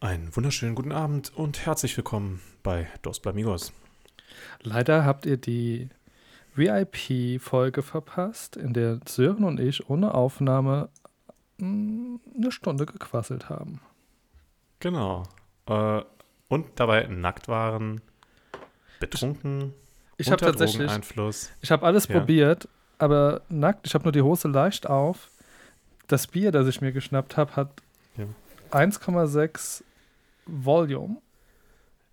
Einen wunderschönen guten Abend und herzlich willkommen bei Dos Blamigos. Leider habt ihr die VIP-Folge verpasst, in der Sören und ich ohne Aufnahme mh, eine Stunde gequasselt haben. Genau. Äh, und dabei nackt waren, betrunken, Ich habe unter tatsächlich, Drogeneinfluss. ich habe alles Ja. probiert, aber nackt, ich habe nur die Hose leicht auf. Das Bier, das ich mir geschnappt habe, hat Ja. 1,6 Volume.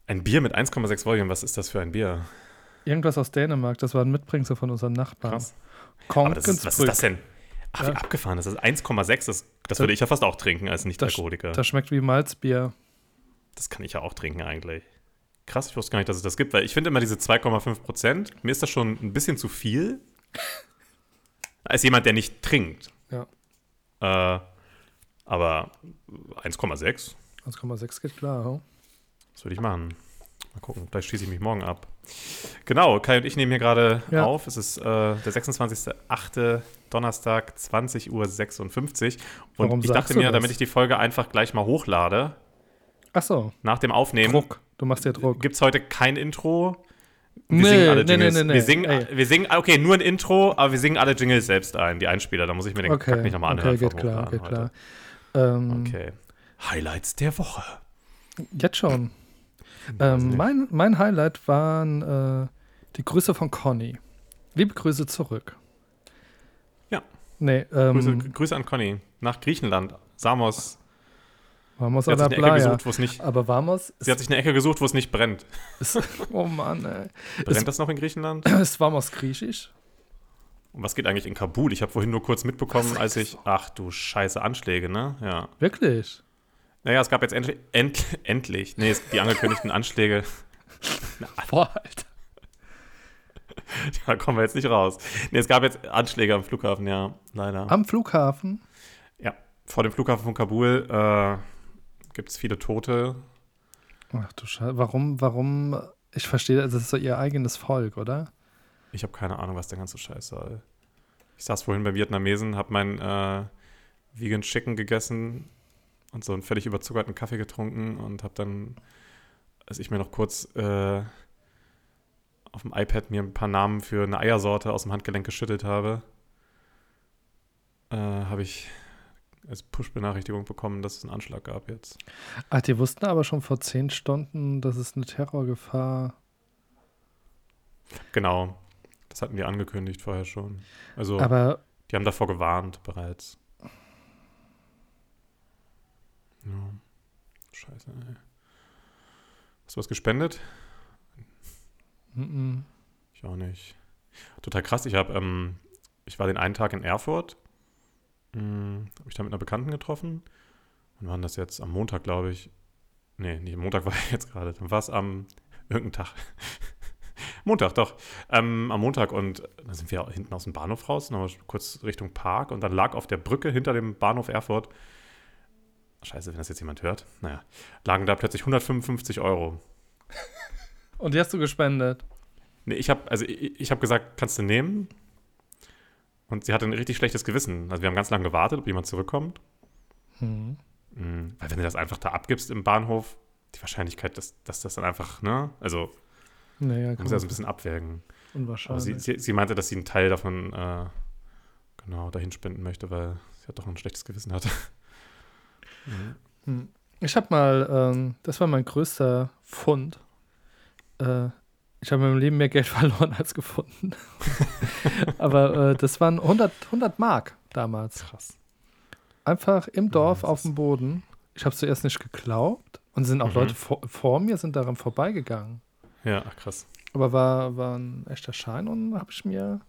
Ein Bier mit 1,6 Volume, was ist das für ein Bier? Irgendwas aus Dänemark, das war ein Mitbringsel von unseren Nachbarn. Krass. Aber das ist, was ist das denn? Ach, wie Ja. abgefahren. Das ist 1,6. Das, das würde ich ja fast auch trinken als Nicht-Alkoholiker. Das schmeckt wie Malzbier. Das kann ich ja auch trinken eigentlich. Krass, ich wusste gar nicht, dass es das gibt, weil ich finde immer diese 2,5 Prozent, mir ist das schon ein bisschen zu viel. Als jemand, der nicht trinkt. Ja. Äh, aber 1,6, 1,6 geht klar. hm? das würde ich machen. Mal gucken, vielleicht schieße ich mich morgen ab. Genau, Kai und ich nehmen hier gerade Ja. auf. Es ist äh, der 26.08. Donnerstag, 20.56 Uhr. Und Warum ich dachte mir, damit ich die Folge einfach gleich mal hochlade, Ach so, nach dem Aufnehmen, Druck. Du machst dir Druck. gibt es heute kein Intro. Wir Nee, singen alle Jingles. nee, nee. Wir singen, Ey. wir singen, okay, nur ein Intro, aber wir singen alle Jingles selbst ein, die Einspieler. Da muss ich mir den Okay, Kack nicht nochmal okay, anhören. geht vom klar, geht klar. heute. Ähm, Okay. Highlights der Woche. Jetzt schon. Weiß Ähm, mein, mein Highlight waren äh, die Grüße von Conny. Liebe Grüße zurück. Ja. Nee, ähm, Grüße, Grüße an Conny nach Griechenland. Samos. Vamos Sie hat sich eine Ecke gesucht, wo es nicht. Aber Vamos Sie hat sich eine Ecke gesucht, wo es nicht brennt. ist, oh Mann, ey. Brennt das noch in Griechenland? Ist Vamos griechisch? Und was geht eigentlich in Kabul? Ich habe vorhin nur kurz mitbekommen, als ich. Ach du Scheiße, Anschläge, ne? Ja. Wirklich? Naja, es gab jetzt endlich. End, endlich. Nee, die angekündigten Anschläge. Boah, Alter. Da kommen wir jetzt nicht raus. Nee, es gab jetzt Anschläge am Flughafen, ja, leider. Am Flughafen? ja, vor dem Flughafen von Kabul äh, gibt es viele Tote. Ach du Scheiße. Warum, warum? Ich verstehe, das ist so ihr eigenes Volk, oder? Ich habe keine Ahnung, was der ganze Scheiß soll. Ich saß vorhin bei Vietnamesen, habe meinen äh, Vegan Chicken gegessen und so einen völlig überzuckerten Kaffee getrunken und habe dann, als ich mir noch kurz äh, auf dem iPad mir ein paar Namen für eine Eiersorte aus dem Handgelenk geschüttelt habe, äh, habe ich als Push-Benachrichtigung bekommen, dass es einen Anschlag gab jetzt. Ach, die wussten aber schon vor zehn Stunden, dass es eine Terrorgefahr Genau, das hatten die angekündigt vorher schon. Also Aber die haben davor gewarnt bereits. Ja. Scheiße, ey. Hast du was gespendet? mm, Ich auch nicht. Total krass. Ich habe, ähm, ich war den einen Tag in Erfurt. Hm, habe ich da mit einer Bekannten getroffen. Wann war denn das jetzt? Am Montag, glaube ich. Nee, nicht am Montag war ich jetzt gerade. Dann war es am irgendeinen Tag. Montag, doch. Ähm, am Montag und dann sind wir hinten aus dem Bahnhof raus, nochmal kurz Richtung Park und dann lag auf der Brücke hinter dem Bahnhof Erfurt, scheiße, wenn das jetzt jemand hört, naja, lagen da plötzlich 155 Euro. Und die hast du gespendet. Nee, ich habe also ich, ich habe gesagt, kannst du nehmen? Und sie hatte ein richtig schlechtes Gewissen. Also wir haben ganz lange gewartet, ob jemand zurückkommt. Hm. Mhm. Weil wenn du das einfach da abgibst im Bahnhof, die Wahrscheinlichkeit, dass, dass das dann einfach, ne? Also Naja, muss ja so ein bisschen abwägen. Unwahrscheinlich. sie, sie, sie meinte, dass sie einen Teil davon äh, genau dahin spenden möchte, weil sie hat doch ein schlechtes Gewissen hatte. Mhm. Hm. Ich habe mal, ähm, das war mein größter Fund. Äh, ich habe in meinem Leben mehr Geld verloren als gefunden. Aber äh, das waren 100, 100 Mark damals. Krass. Einfach im Dorf auf dem Boden. Ich habe zuerst nicht geglaubt. Und sind auch Mhm. Leute vor, vor mir sind daran vorbeigegangen. Ja, ach, krass. Aber war, war ein echter Schein und habe ich mir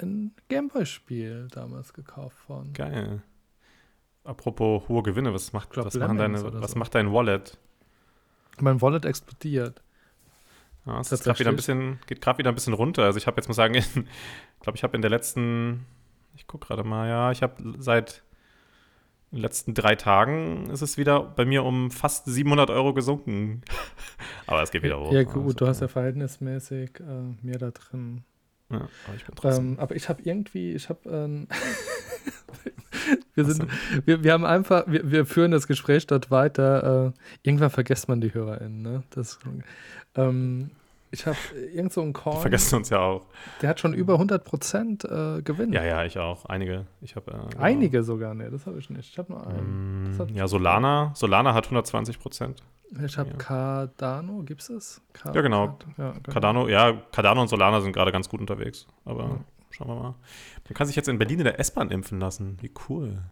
ein Gameboy-Spiel damals gekauft von. Geil. Apropos hohe Gewinne, was macht, glaub, was machen deine, was so. macht dein Wallet? Mein Wallet explodiert. Ja, es grad wieder ein bisschen, geht gerade wieder ein bisschen runter. Also ich habe jetzt mal sagen, ich glaube, ich habe in der letzten, ich gucke gerade mal, ja, ich habe seit den letzten drei Tagen ist es wieder bei mir um fast 700 Euro gesunken. Aber es geht wieder hoch. Ja, ne? gut, Ist du hast ja verhältnismäßig äh, mehr da drin. Ja, aber ich bin trotzdem. Ähm, aber ich habe irgendwie, ich habe, ähm, wir sind, wir, wir haben einfach, wir, wir führen das Gespräch dort weiter. Äh, irgendwann vergisst man die HörerInnen, ne? Das, ähm, ich habe irgend so einen Die Call, vergessen uns ja auch. der hat schon über 100 Prozent äh, Gewinn. Ja, ja, ich auch. Einige. Ich habe äh, genau. Einige sogar, ne, das habe ich nicht. Ich habe nur einen. Das Mm, Ja, Solana. Solana hat 120 Prozent. Ich habe ja. Cardano, gibt's es? Ca- Ja, genau. Ja, genau. Cardano, ja, Cardano und Solana sind gerade ganz gut unterwegs. Aber Ja. Schauen wir mal. Man kann sich jetzt in Berlin in der S-Bahn impfen lassen. Wie cool.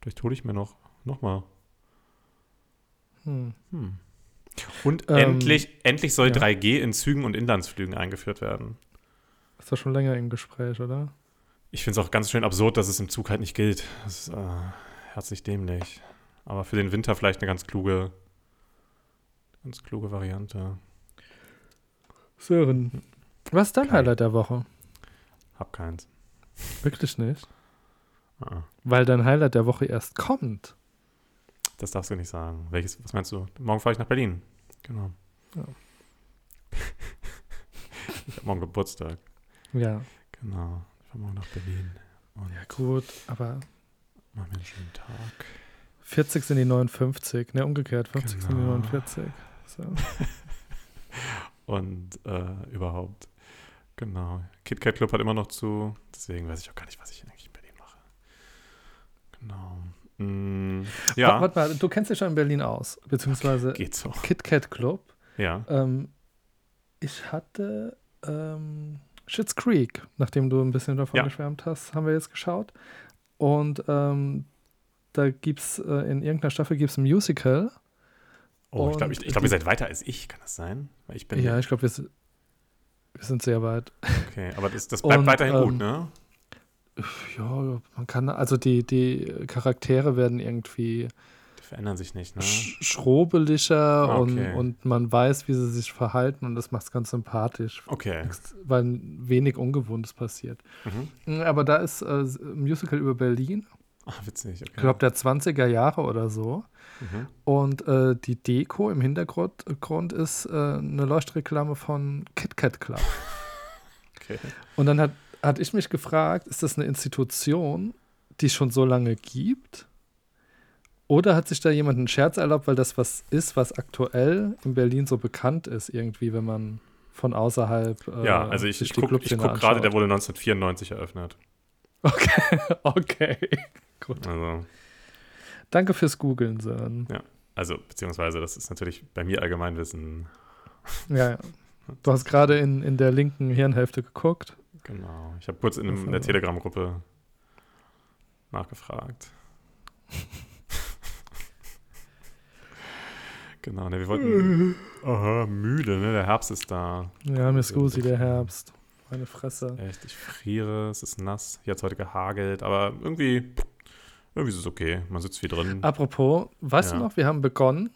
Vielleicht hole ich mir noch, noch mal. Hm. Hm. Und Ähm, endlich, endlich soll ja. 3G in Zügen und Inlandsflügen eingeführt werden. Ist doch schon länger im Gespräch, oder? Ich finde es auch ganz schön absurd, dass es im Zug halt nicht gilt. Das ist äh, herzlich dämlich. Aber für den Winter vielleicht eine ganz kluge, ganz kluge Variante. Sören. Was ist dein Kein- Highlight der Woche? Hab keins. Wirklich nicht? Ah, Weil dein Highlight der Woche erst kommt. Das darfst du nicht sagen. Welches, was meinst du? Morgen fahre ich nach Berlin. Genau. Ja. ich habe morgen Geburtstag. Ja. Genau. Ich fahre morgen nach Berlin. Ja, gut, aber mach mir einen schönen Tag. 40 sind die 59. Ne, umgekehrt. 50 sind die Genau. 49. So. Und äh, überhaupt. Genau. KitKat Club hat immer noch zu. Deswegen weiß ich auch gar nicht, was ich eigentlich in Berlin mache. Genau. Mm, ja. Warte mal, du kennst dich schon in Berlin aus. Beziehungsweise Geht so. KitKat Club. Ja. Ähm, ich hatte ähm, Schitt's Creek, nachdem du ein bisschen davon Ja. geschwärmt hast, haben wir jetzt geschaut. Und ähm, da gibt es äh, in irgendeiner Staffel gibt's ein Musical. Oh, ich glaube, ich, ich glaub, ihr seid weiter als ich. Kann das sein? Weil ich bin. Ja, ich glaube, wir, sind- wir sind sehr weit. Okay, aber das, das bleibt Und, weiterhin gut, ähm, ne? Ja, man kann, also die, die Charaktere werden irgendwie Die verändern sich nicht, ne? sch schrobeliger Ah, und, okay. und man weiß, wie sie sich verhalten und das macht es ganz sympathisch, Okay. weil wenig Ungewohntes passiert. Mhm. Aber da ist äh, ein Musical über Berlin, Ach, witzig. Okay. ich glaube der 20er Jahre oder so. Mhm. Und äh, die Deko im Hintergrund Grund ist äh, eine Leuchtreklame von KitKat Club. Okay. Und dann hat, hat ich mich gefragt, ist das eine Institution, die es schon so lange gibt? Oder hat sich da jemand einen Scherz erlaubt, weil das was ist, was aktuell in Berlin so bekannt ist, irgendwie, wenn man von außerhalb. Äh, Ja, also ich, ich gucke guck gerade, der wurde 1994 eröffnet. Okay, okay. Gut. Also, Danke fürs Googeln, Sören. also, beziehungsweise, das ist natürlich bei mir Allgemeinwissen. Ja, ja. Du hast gerade in, in der linken Hirnhälfte geguckt. Genau. Ich habe kurz in, einem, in der Also. Telegram-Gruppe nachgefragt. genau, ne, wir wollten. Aha, müde, ne? Der Herbst ist da. Ja, mir ist Gusi, der Herbst. Meine Fresse. Echt, ich friere, es ist nass. Hier hat es heute gehagelt, aber irgendwie, irgendwie ist es okay. Man sitzt viel drin. Apropos, weißt Ja. du noch, wir haben begonnen,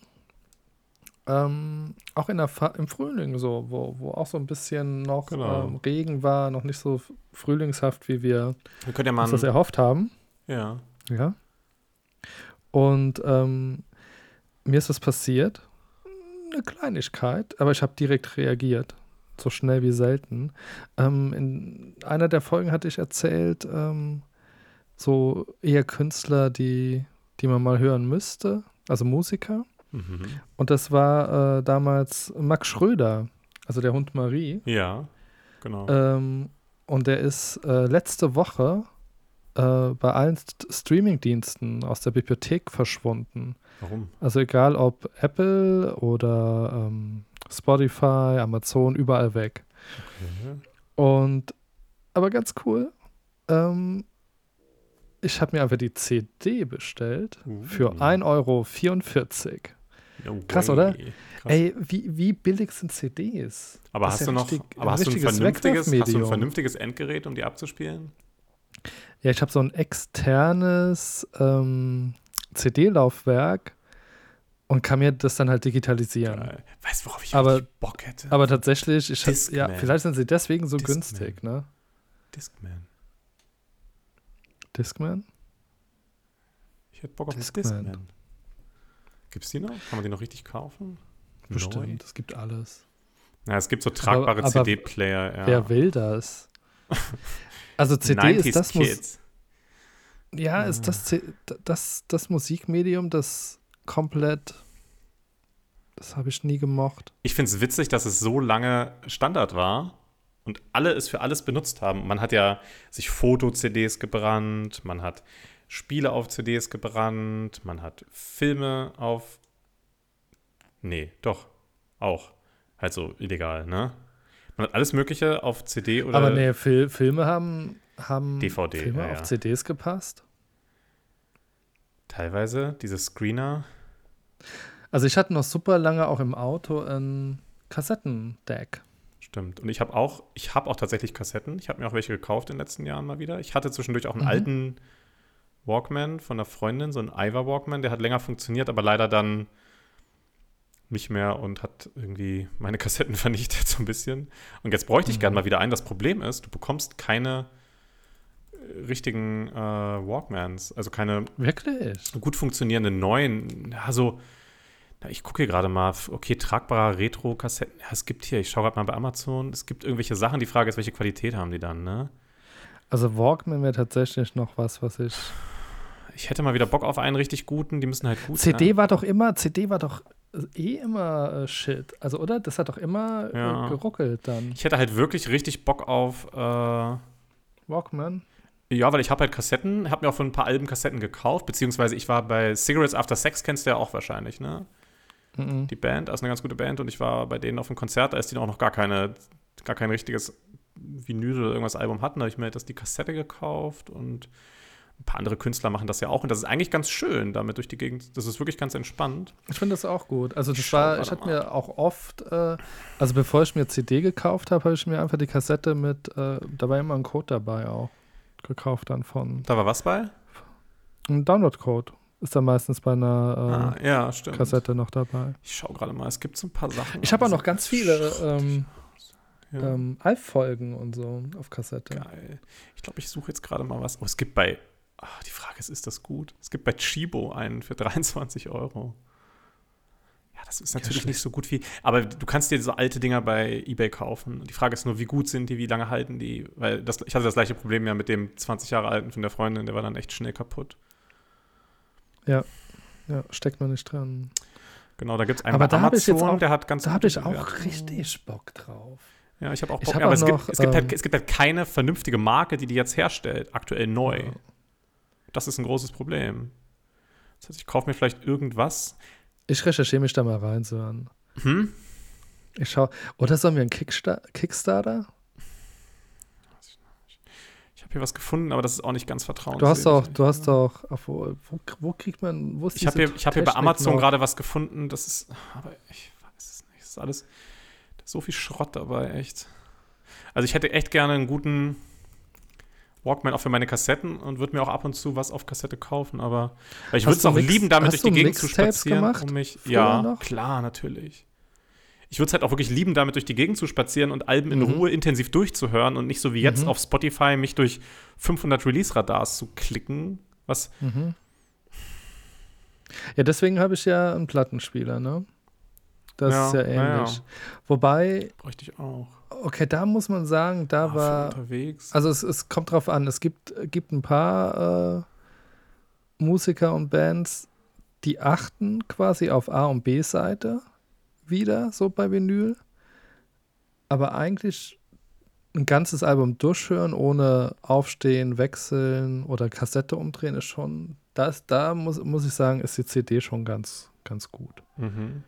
ähm, auch in der Fa im Frühling so, wo, wo auch so ein bisschen noch Genau. ähm, Regen war, noch nicht so frühlingshaft, wie wir Wir ja mal. uns das erhofft haben. ja. Ja. Und ähm, mir ist was passiert. Eine Kleinigkeit, aber ich habe direkt reagiert. So schnell wie selten. Ähm, in einer der Folgen hatte ich erzählt, ähm, so eher Künstler, die, die man mal hören müsste, also Musiker. Mhm. Und das war äh, damals Max Schröder, also der Hund Marie. Ja, genau. Ähm, und der ist äh, letzte Woche äh, bei allen St Streamingdiensten aus der Bibliothek verschwunden. Warum? Also egal ob Apple oder ähm, Spotify, Amazon, überall weg. Okay. Und aber ganz cool. Ähm, ich habe mir einfach die CD bestellt für Uh. 1,44 Euro. No Krass, oder? Krass. Ey, wie, wie billig sind CDs? Aber hast ist du ja noch, richtig- aber hast du, ein vernünftiges, hast du ein vernünftiges Endgerät, um die abzuspielen? Ja, ich habe so ein externes ähm, CD-Laufwerk und kann mir das dann halt digitalisieren. Geil. Weißt du, worauf ich Aber- Bock hätte? Aber tatsächlich, ich hab, ja, vielleicht sind sie deswegen so Discman. günstig, ne? Discman. Discman? Ich hätte Bock auf Discman. Discman. Gibt's die noch? Kann man die noch richtig kaufen? Bestimmt, es gibt alles. Ja, es gibt so tragbare CD-Player. Ja. Wer will das? Also CD ist 90s das, Mus Kids. ja, ist das, das das Musikmedium, das komplett, das habe ich nie gemocht. Ich finde es witzig, dass es so lange Standard war und alle es für alles benutzt haben. Man hat ja sich Foto-CDs gebrannt, man hat Spiele auf CDs gebrannt, man hat Filme auf. Nee, doch, auch. Halt so illegal, ne? Man hat alles Mögliche auf CD oder. Aber nee, Fil Filme haben, haben DVD, Filme ja, auf ja. CDs gepasst. Teilweise, diese Screener. Also ich hatte noch super lange auch im Auto ein Kassettendeck. Stimmt. Und ich habe auch, ich habe auch tatsächlich Kassetten. Ich habe mir auch welche gekauft in den letzten Jahren mal wieder. Ich hatte zwischendurch auch einen Mhm. alten Walkman von einer Freundin, so einen Iva Walkman, der hat länger funktioniert, aber leider dann nicht mehr und hat irgendwie meine Kassetten vernichtet so ein bisschen. Und jetzt bräuchte ich Mhm. gern mal wieder einen. Das Problem ist, du bekommst keine äh, richtigen äh, Walkmans, also keine Wirklich? gut funktionierenden neuen, ja, so, na, ich gucke hier gerade mal, okay, tragbare Retro-Kassetten, ja, es gibt hier, ich schaue gerade mal bei Amazon, es gibt irgendwelche Sachen, die Frage ist, welche Qualität haben die dann, ne? Also Walkman wäre tatsächlich noch was, was ich. Ich hätte mal wieder Bock auf einen richtig guten, die müssen halt gut CD sein. war doch immer, CD war doch eh immer äh, Shit. Also, oder? Das hat doch immer Ja. äh, geruckelt dann. Ich hätte halt wirklich richtig Bock auf, äh, Walkman. ja, weil ich habe halt Kassetten, habe mir auch von ein paar Alben Kassetten gekauft, beziehungsweise ich war bei Cigarettes After Sex, kennst du ja auch wahrscheinlich, ne? Mhm. die Band, ist eine ganz gute Band und ich war bei denen auf einem Konzert, da ist die auch noch gar keine, gar kein richtiges Vinyl oder irgendwas Album hatten, da habe ich mir das die Kassette gekauft und ein paar andere Künstler machen das ja auch und das ist eigentlich ganz schön, damit durch die Gegend, das ist wirklich ganz entspannt. Ich finde das auch gut. Also das war, ich hatte mir auch oft, äh, also bevor ich mir CD gekauft habe, habe ich mir einfach die Kassette mit, äh, da war immer ein Code dabei auch, gekauft dann von, Da war was bei? ein Download-Code ist dann meistens bei einer ah, ja, Kassette noch dabei. Ich schaue gerade mal, es gibt so ein paar Sachen. Ich habe auch noch ganz viele ähm, ja, ähm, Alf-Folgen und so auf Kassette. Geil. Ich glaube, ich suche jetzt gerade mal was. Oh, es gibt bei, ah, die Frage ist, ist das gut? Es gibt bei Chibo einen für 23 Euro. Ja, das ist natürlich schlecht. nicht so gut wie, aber du kannst dir so alte Dinger bei eBay kaufen. Die Frage ist nur, wie gut sind die, wie lange halten die? Weil das, ich hatte das gleiche Problem ja mit dem 20 Jahre alten von der Freundin, der war dann echt schnell kaputt. Ja, steckt man nicht dran. Genau, da gibt es einen Aber da hab ich jetzt Amazon, auch- der hat ganz Da habe ich auch Bewertungen. richtig Bock drauf. Ja, ich habe auch Bock. hab aber auch es, noch, gibt, es, gibt halt, ähm, es gibt halt keine vernünftige Marke, die die jetzt herstellt, aktuell neu. Ja. Das ist ein großes Problem. Das heißt, ich kaufe mir vielleicht irgendwas. Ich recherchiere mich da mal rein, Sören. Hm? Ich schau. Oder sollen wir einen Kicksta Kickstarter? Ich habe hier was gefunden, aber das ist auch nicht ganz Du vertrauenswürdig. hast doch, du hast doch, auf wo, wo, wo kriegt man, wo ist Ich habe hier, ich hab hier bei Amazon noch? gerade was gefunden, das ist, aber ich weiß es nicht. Das ist alles, da ist so viel Schrott dabei, echt. Also ich hätte echt gerne einen guten Walkman auch für meine Kassetten und würde mir auch ab und zu was auf Kassette kaufen, aber ich würde es du auch Mix- lieben, damit durch die du Gegend zu spazieren. gemacht? Um mich, ja, noch? klar, natürlich. Ich würde es halt auch wirklich lieben, damit durch die Gegend zu spazieren und Alben in Mhm. Ruhe intensiv durchzuhören und nicht so wie jetzt Mhm. auf Spotify mich durch 500 Release-Radars zu klicken. Was, Mhm. Ja, deswegen habe ich ja einen Plattenspieler, ne? Das Ja, ist ja ähnlich. ja. Wobei, bräuchte ich auch. okay, da muss man sagen, da für war, unterwegs. also es, es kommt drauf an, es gibt, gibt ein paar äh, Musiker und Bands, die achten quasi auf A- und B-Seite wieder, so bei Vinyl. Aber eigentlich ein ganzes Album durchhören, ohne aufstehen, wechseln oder Kassette umdrehen, ist schon, das, da muss, muss ich sagen, ist die CD schon ganz, ganz gut, Mhm.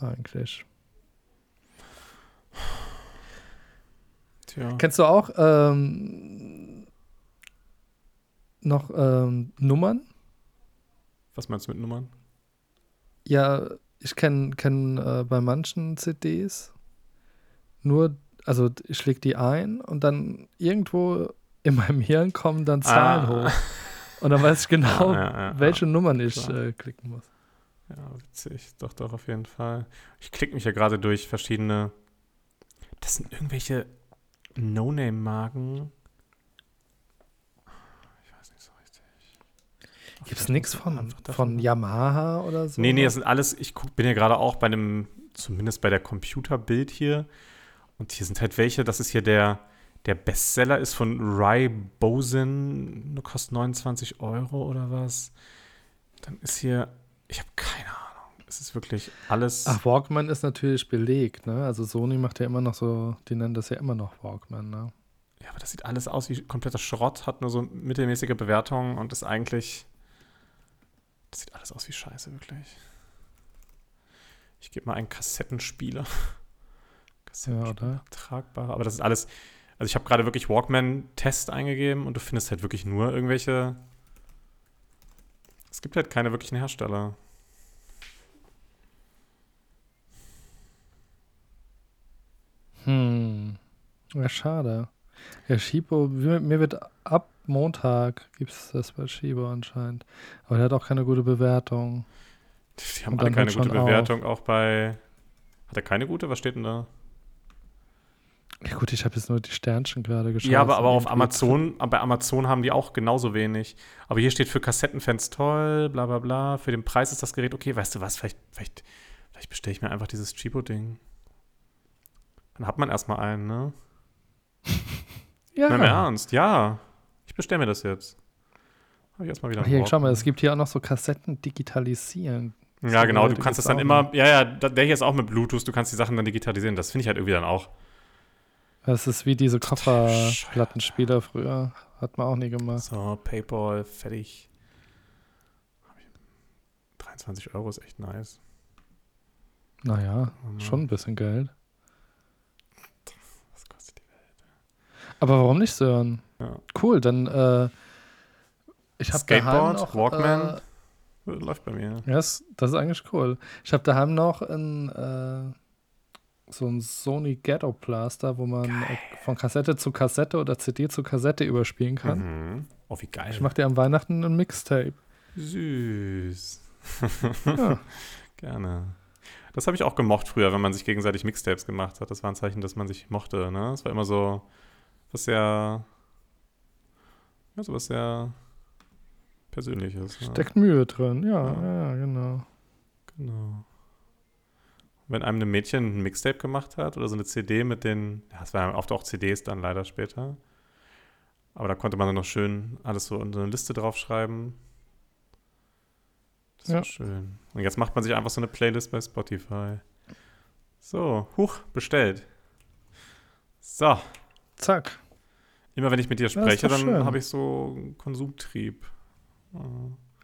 eigentlich. Tja. Kennst du auch ähm, noch ähm, Nummern? Was meinst du mit Nummern? Ja, ich kenne kenn, äh, bei manchen CDs nur, also ich lege die ein und dann irgendwo in meinem Hirn kommen dann Zahlen Ah. hoch. Und dann weiß ich genau, Ja, ja, ja, welche Nummern ich äh, klicken muss. Ja, witzig. Doch, doch, auf jeden Fall. Ich klicke mich ja gerade durch verschiedene. Das sind irgendwelche No-Name-Marken. Ich weiß nicht so richtig. Gibt es nichts von, von. Yamaha oder so? Nee, nee, das sind alles, ich guck, bin ja gerade auch bei einem, zumindest bei der Computerbild hier. Und hier sind halt welche, das ist hier der, der Bestseller ist von Ry Bosin, kostet 29 Euro oder was. Dann ist hier, ich habe keine Ahnung. Es ist wirklich alles. Ach, Walkman ist natürlich belegt, ne? Also Sony macht ja immer noch so, die nennen das ja immer noch Walkman, ne? Ja, aber das sieht alles aus wie kompletter Schrott, hat nur so mittelmäßige Bewertungen und ist eigentlich. Das sieht alles aus wie Scheiße, wirklich. Ich gebe mal einen Kassettenspieler. oder? Tragbar. Aber das ist alles. Also ich habe gerade wirklich Walkman-Test eingegeben und du findest halt wirklich nur irgendwelche. Es gibt halt keine wirklichen Hersteller. Hm. Ja, schade. Ja, Shibo, mir, mir wird ab Montag gibt es das bei Shibo anscheinend. Aber der hat auch keine gute Bewertung. Die haben alle keine gute Bewertung, auch bei. Hat er keine gute? Was steht denn da? Ja gut, ich habe jetzt nur die Sternchen gerade geschaut. Ja, aber, aber auf Amazon, bei Amazon haben die auch genauso wenig. Aber hier steht für Kassettenfans toll, bla bla bla. Für den Preis ist das Gerät okay. Weißt du was? Vielleicht, vielleicht, vielleicht bestelle ich mir einfach dieses Cheapo-Ding. Dann hat man erstmal einen, ne? Ja. Na, im Ernst, ja. Ich bestelle mir das jetzt. Habe ich erstmal wieder Ach, Hier, schau mal, es gibt hier auch noch so Kassetten digitalisieren. Ja, So, genau. Du kannst das dann immer. Ja, ja, der hier ist auch mit Bluetooth. Du kannst die Sachen dann digitalisieren. Das finde ich halt irgendwie dann auch. Das ist wie diese Kofferplattenspieler früher. Hat man auch nie gemacht. So, Paypal, fertig. Hab ich- 23 Euro ist echt nice. Naja, Mhm. schon ein bisschen Geld. Was kostet die Welt? Aber warum nicht Sören? Ja. Cool, dann äh, ich habe daheim Skateboard, noch, Walkman. Äh, Läuft bei mir. ja, das, das ist eigentlich cool. Ich habe daheim noch ein, äh, so ein Sony Ghetto Blaster, wo man äh, von Kassette zu Kassette oder CD zu Kassette überspielen kann. Mhm. Oh, wie geil. Ich mache dir am Weihnachten ein Mixtape. Süß. Ja. Gerne. Das habe ich auch gemocht früher, wenn man sich gegenseitig Mixtapes gemacht hat. Das war ein Zeichen, dass man sich mochte. Ne? Das war immer so was sehr, ja, so was sehr Persönliches. Ne? Steckt Mühe drin, ja, Ja. ja, ja, genau. Genau. Wenn einem ein Mädchen ein Mixtape gemacht hat oder so eine CD mit den, ja, es waren oft auch CDs dann leider später. Aber da konnte man dann noch schön alles so in so eine Liste draufschreiben. Das Ja. war schön. Und jetzt macht man sich einfach so eine Playlist bei Spotify. So, huch, bestellt. So, Zack. Immer wenn ich mit dir spreche, dann habe ich so einen Konsumtrieb.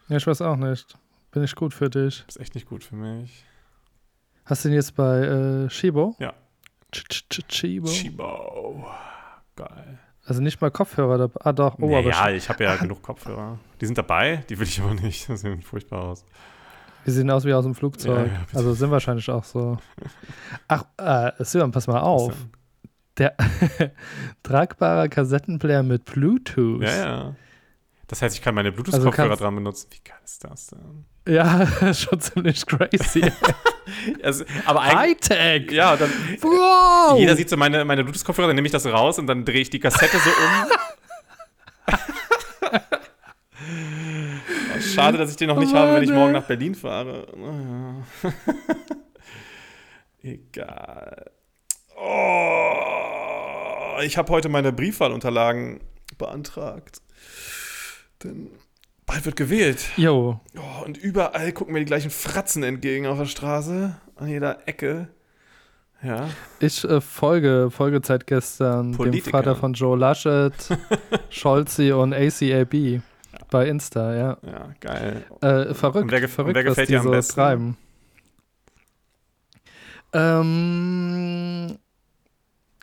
Ja, ich weiß auch nicht. Bin ich gut für dich. ist echt nicht gut für mich. Hast du den jetzt bei äh, Shibo? Ja. Chibo? Chibo. Geil. Also nicht mal Kopfhörer dabei. Ah, doch. Oh, nee, aber ich habe ja genug Kopfhörer. Die sind dabei, die will ich aber nicht. Das sieht furchtbar aus. die sehen aus wie aus dem Flugzeug. Ja, ja, also sind wahrscheinlich auch so. Ach, äh, Sören, pass mal auf. Der tragbarer Kassettenplayer mit Bluetooth. Ja, ja. Das heißt, ich kann meine Also Bluetooth-Kopfhörer kannst- dran benutzen. Wie geil ist das denn? Ja, schon ziemlich crazy. Also, aber. Hightech! Ja, dann. Wow! Jeder sieht so meine, meine Bluetooth-Kopfhörer, dann nehme ich das raus und dann drehe ich die Kassette so um. Oh, Schade, dass ich den noch nicht Oh habe, wenn ich morgen nach Berlin fahre. Egal. Oh, ich habe heute meine Briefwahlunterlagen beantragt. Denn bald wird gewählt. Jo, Oh, und überall gucken mir die gleichen Fratzen entgegen auf der Straße, an jeder Ecke. Ja. ich äh, folge, folge seit gestern dem Politiker. Vater von Joe Laschet, Scholzi und ACAB bei Insta, ja. Ja, geil. Äh, verrückt, Und wer gef- und verrückt, wer was gefällt die dir am so besten? treiben. Ähm,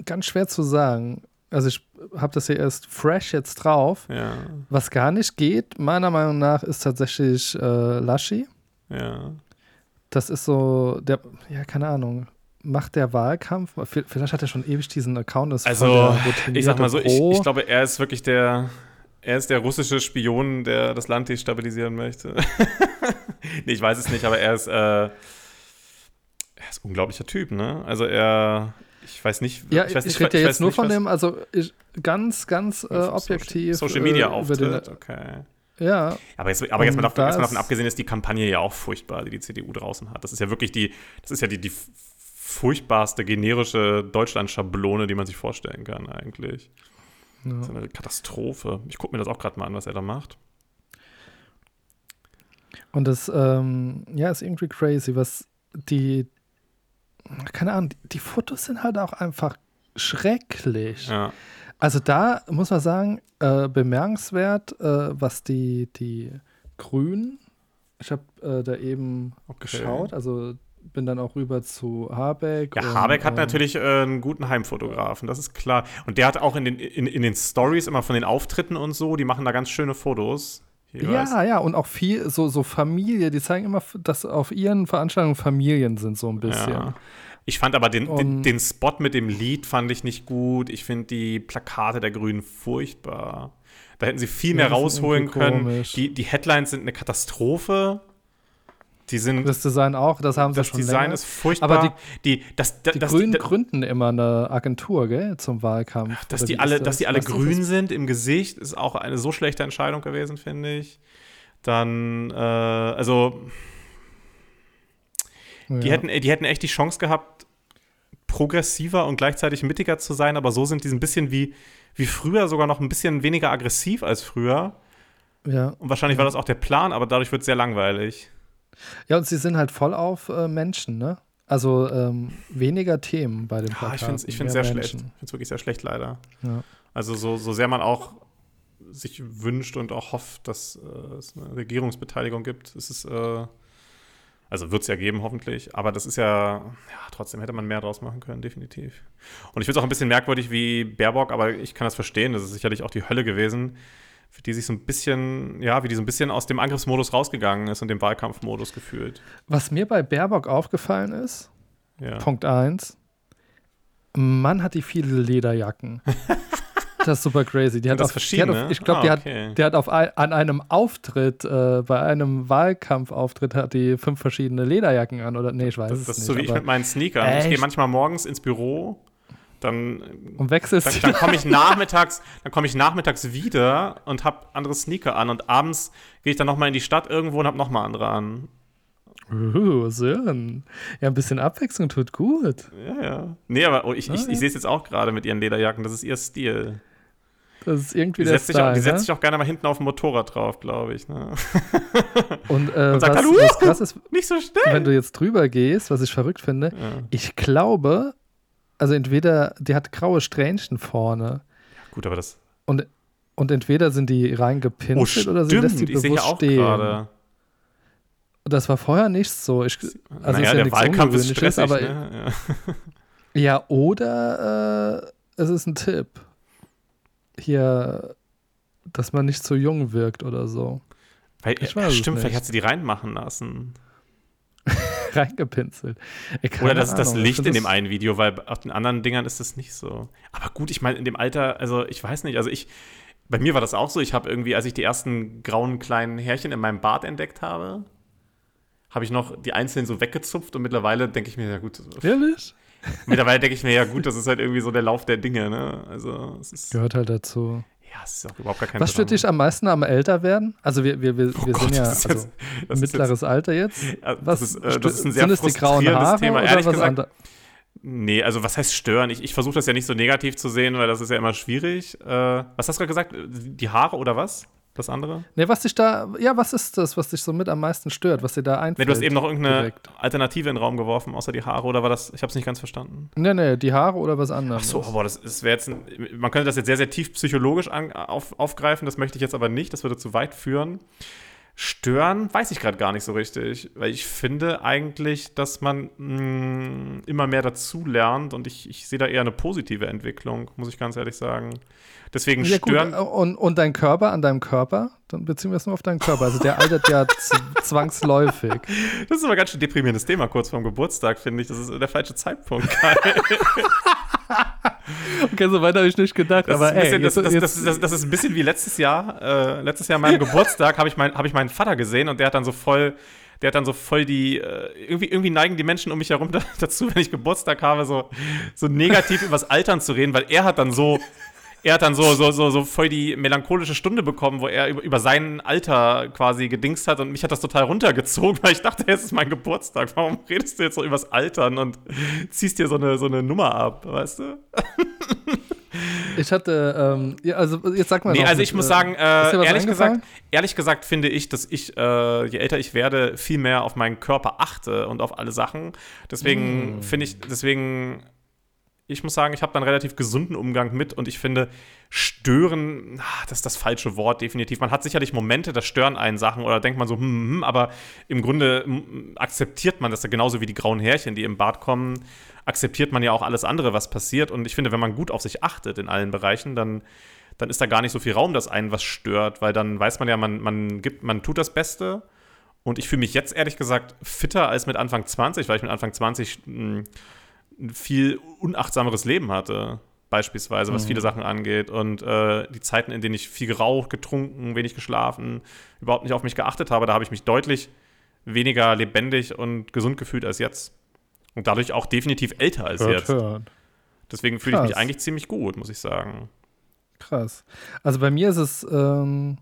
ganz schwer zu sagen. Also ich habe das hier erst fresh jetzt drauf. Ja, Was gar nicht geht, meiner Meinung nach, ist tatsächlich äh, Laschi. ja. Das ist so, der, ja, keine Ahnung, macht der Wahlkampf, vielleicht hat er schon ewig diesen Account, ist Also, ich sag mal so, ich, ich glaube, er ist wirklich der, er ist der russische Spion, der das Land destabilisieren möchte. nee, ich weiß es nicht, aber er ist, äh, er ist ein unglaubricher Typ, ne? Also er, ich weiß nicht, Ja, ich, weiß nicht, rede ja weiß jetzt nur nicht, von dem, also ich, ganz, ganz äh, Social- objektiv. Social Media äh, den- Auftritt, okay. Ja. Aber jetzt, aber jetzt mal, davon, da jetzt mal davon abgesehen ist die Kampagne ja auch furchtbar, die die CDU draußen hat. Das ist ja wirklich die, das ist ja die, die furchtbarste generische Deutschland-Schablone, die man sich vorstellen kann eigentlich. ja. Das ist eine Katastrophe. Ich gucke mir das auch gerade mal an, was er da macht. Und das, ähm, ja, ist irgendwie crazy, was die, keine Ahnung, die, Fotos sind halt auch einfach schrecklich. Ja. Also da muss man sagen, äh, bemerkenswert, äh, was die, die Grünen, ich habe äh, da eben Okay. geschaut, also bin dann auch rüber zu Habeck. Ja, und, Habeck hat ähm, natürlich äh, einen guten Heimfotografen, das ist klar. Und der hat auch in den, in, in den Stories immer von den Auftritten und so, die machen da ganz schöne Fotos. Jeweils. Ja, ja, und auch viel, so, so Familie, die zeigen immer, dass auf ihren Veranstaltungen Familien sind, so ein bisschen. Ja. Ich fand aber den, den, den Spot mit dem Lied fand ich nicht gut. Ich finde die Plakate der Grünen furchtbar. Da hätten sie viel Ja, mehr ist rausholen können. Die, die Headlines sind eine Katastrophe. Die sind, Das Design auch, das haben sie das schon Design länger. ist furchtbar. Aber die, das, das, Die das, Grünen das, gründen immer eine Agentur, gell, zum Wahlkampf. dass die alle, dass das? die alle grün das? sind im Gesicht, ist auch eine so schlechte Entscheidung gewesen, finde ich. Dann, äh, also, die, Ja. hätten, die hätten echt die Chance gehabt, progressiver und gleichzeitig mittiger zu sein, aber so sind die ein bisschen wie, wie früher, sogar noch ein bisschen weniger aggressiv als früher. ja. Und wahrscheinlich war das auch der Plan, aber dadurch wird es sehr langweilig. Ja, und sie sind halt voll auf äh, Menschen, ne? Also ähm, weniger Themen bei den Ja, Plakaten. ich finde es ich find's mehr sehr schlecht. Menschen. Ich finde es wirklich sehr schlecht, leider. Ja. Also so, so sehr man auch sich wünscht und auch hofft, dass äh, es eine Regierungsbeteiligung gibt, ist es, äh, also wird es ja geben, hoffentlich, aber das ist ja, ja, trotzdem hätte man mehr draus machen können, definitiv. Und ich finde es auch ein bisschen merkwürdig wie Baerbock, aber ich kann das verstehen, das ist sicherlich auch die Hölle gewesen, für die sich so ein bisschen, ja, wie die so ein bisschen aus dem Angriffsmodus rausgegangen ist und dem Wahlkampfmodus gefühlt. Was mir bei Baerbock aufgefallen ist, Ja. Punkt 1, Mann hat die viele Lederjacken. das ist super crazy. Die hat das auf, die hat verschiedene? auf, ich glaube, Ah, die, okay. hat, die hat auf ein, an einem Auftritt, äh, bei einem Wahlkampfauftritt, hat die fünf verschiedene Lederjacken an. Oder nee, ich weiß Das, es das ist nicht. so wie ich mit meinen Sneakern. Ich Echt? gehe manchmal morgens ins Büro, dann und wechselst Dann, dann komme ich nachmittags, dann komme ich nachmittags wieder und habe andere Sneaker an und abends gehe ich dann noch mal in die Stadt irgendwo und habe noch mal andere an. Uh, Sören. Ja, ein bisschen Abwechslung tut gut. Ja, ja. Nee, aber oh, ich, ich, Ah, ja. ich sehe es jetzt auch gerade mit ihren Lederjacken. Das ist ihr Stil. Das ist irgendwie Die der setzt, sich auch, Style. die setzt ne? sich auch gerne mal hinten auf dem Motorrad drauf, glaube ich. Ne? Und, äh, und sagt was, dann, was krass ist, Nicht so schnell. wenn du jetzt drüber gehst, was ich verrückt finde, Ja. ich glaube, also entweder, die hat graue Strähnchen vorne Gut, aber das. und, und entweder sind die Oh, reingepinselt oder sie lässt die ich bewusst ja auch stehen. gerade. Das war vorher nicht so. Ich, also naja, ist ja der Wahlkampf ist stressig, aber ne? Ja. ja, oder äh, es ist ein Tipp. Hier, dass man nicht zu jung wirkt oder so. Weil, Ich ja, weiß es stimmt, vielleicht hat sie die reinmachen lassen. Reingepinselt. Ey, Oder das ist das Ahnung. Ich Licht in das- dem einen Video, weil auf den anderen Dingern ist das nicht so. Aber gut, ich meine, in dem Alter, also ich weiß nicht, also ich, bei mir war das auch so, ich habe irgendwie, als ich die ersten grauen kleinen Härchen in meinem Bart entdeckt habe, habe ich noch die einzelnen so weggezupft und mittlerweile denke ich mir, ja gut, Ehrlich? mittlerweile denke ich mir, ja gut, das ist halt irgendwie so der Lauf der Dinge, ne? Also es ist, Gehört halt dazu. Ja, es ist auch überhaupt gar kein Was stört dich am meisten am Älterwerden? Also wir, wir, wir, Oh wir Gott, sind ja das ist also jetzt- mittleres Alter jetzt. jetzt- ja, Was das, ist, äh, das ist ein sehr frustrierendes Haare Thema. Ehrlich was gesagt? Nee, also was heißt stören? Ich, ich versuche das ja nicht so negativ zu sehen, weil das ist ja immer schwierig. Äh, was hast du gerade gesagt? Die Haare oder was? Das andere? Nee, was dich da, ja, was ist das, was dich so mit am meisten stört, was dir da einfällt? Nee, du hast eben noch irgendeine direkt? Alternative in den Raum geworfen, außer die Haare, oder war das? Ich habe es nicht ganz verstanden. Nee, nee, die Haare oder was anderes. Ach so, aber das, das wäre jetzt, ein, man könnte das jetzt sehr, sehr tief psychologisch an, auf, aufgreifen, das möchte ich jetzt aber nicht, das würde zu weit führen. Stören weiß ich gerade gar nicht so richtig, weil ich finde eigentlich, dass man mh, immer mehr dazu lernt und ich, ich sehe da eher eine positive Entwicklung, muss ich ganz ehrlich sagen. Deswegen Ja, stören. äh, und, und dein Körper an deinem Körper? Dann beziehen wir es nur auf deinen Körper. Also der altert ja zwangsläufig. Das ist aber ein ganz schön deprimierendes Thema kurz vorm Geburtstag, finde ich. Das ist der falsche Zeitpunkt. Okay, so weit habe ich nicht gedacht. Das, aber ist ein bisschen, ey, das, das, jetzt, ist ein bisschen wie letztes Jahr. Äh, letztes Jahr an meinem Geburtstag habe ich, mein, hab ich meinen Vater gesehen und der hat dann so voll, der hat dann so voll die, äh, irgendwie, irgendwie neigen die Menschen um mich herum da, dazu, wenn ich Geburtstag habe, so, so negativ übers Altern zu reden, weil er hat dann so, er hat dann so, so, so, so voll die melancholische Stunde bekommen, wo er über, über sein Alter quasi gedingst hat und mich hat das total runtergezogen, weil ich dachte, es ist mein Geburtstag. Warum redest du jetzt so übers Altern und ziehst dir so eine, so eine Nummer ab, weißt du? Ich hatte, ähm, ja, also jetzt sag mal. Nee, noch also mit, ich muss äh, sagen, äh, ehrlich gesagt, ehrlich gesagt finde ich, dass ich, äh, je älter ich werde, viel mehr auf meinen Körper achte und auf alle Sachen. Deswegen Mm. finde ich, deswegen, ich muss sagen, ich habe da einen relativ gesunden Umgang mit und ich finde, stören, ah, das ist das falsche Wort, definitiv. Man hat sicherlich Momente, da stören einen Sachen oder denkt man so, hm, hm, aber im Grunde hm, akzeptiert man das ja genauso wie die grauen Härchen, die im Bart kommen, akzeptiert man ja auch alles andere, was passiert. Und ich finde, wenn man gut auf sich achtet in allen Bereichen, dann, dann ist da gar nicht so viel Raum, dass einen was stört, weil dann weiß man ja, man, man gibt, man tut das Beste. Und ich fühle mich jetzt ehrlich gesagt fitter als mit Anfang 20, weil ich mit Anfang 20 mh, ein viel unachtsameres Leben hatte, beispielsweise, was Mhm. viele Sachen angeht. Und äh, die Zeiten, in denen ich viel geraucht, getrunken, wenig geschlafen, überhaupt nicht auf mich geachtet habe, da habe ich mich deutlich weniger lebendig und gesund gefühlt als jetzt. Und dadurch auch definitiv älter als hört, jetzt. hört. Deswegen fühle ich mich eigentlich ziemlich gut, muss ich sagen. Krass. Also bei mir ist es, ähm,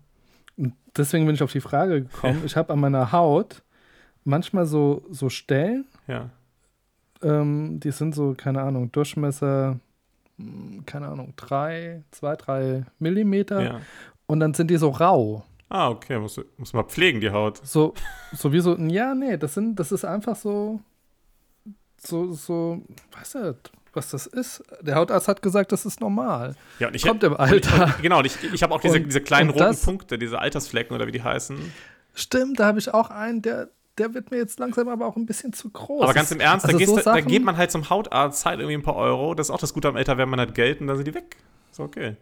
deswegen bin ich auf die Frage gekommen. Ich habe an meiner Haut manchmal so, so Stellen, Ja. Ähm, die sind so, keine Ahnung, Durchmesser, hm, keine Ahnung, drei, zwei, drei Millimeter. ja. Und dann sind die so rau. Ah, okay, muss, muss mal pflegen, die Haut. So, so wie so, ja, nee, das sind, das ist einfach so, so, so, weißt du, was das ist? Der Hautarzt hat gesagt, das ist normal. Ja, und ich Kommt im Alter. Und, genau, und ich, ich habe auch diese, Und- diese kleinen roten das- Punkte, diese Altersflecken oder wie die heißen. Stimmt, da habe ich auch einen, der, der wird mir jetzt langsam aber auch ein bisschen zu groß. Aber ganz im Ernst, Also da, so da Sachen- geht man halt zum Hautarzt, zahlt irgendwie ein paar Euro. Das ist auch das Gute am Älterwerden, man hat Geld und dann sind die weg. Ist okay.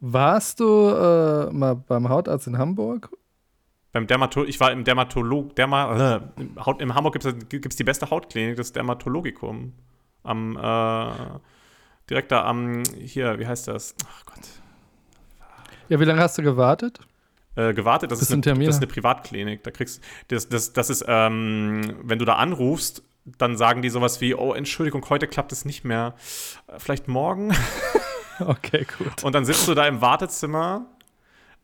Warst du äh, mal beim Hautarzt in Hamburg? Beim Dermato ich war im Dermatolog, Derma, äh, im Haut, in Hamburg gibt es die beste Hautklinik, das Dermatologikum. Am, äh, direkt da am, hier, wie heißt das? Ach Gott. Ja, wie lange hast du gewartet? Äh, gewartet, das Bis ist, eine, das ist eine Privatklinik. Da kriegst das, das, das ist, ähm, wenn du da anrufst, dann sagen die sowas wie, oh, Entschuldigung, heute klappt es nicht mehr. Äh, Vielleicht morgen? Okay, gut. Und dann sitzt du da im Wartezimmer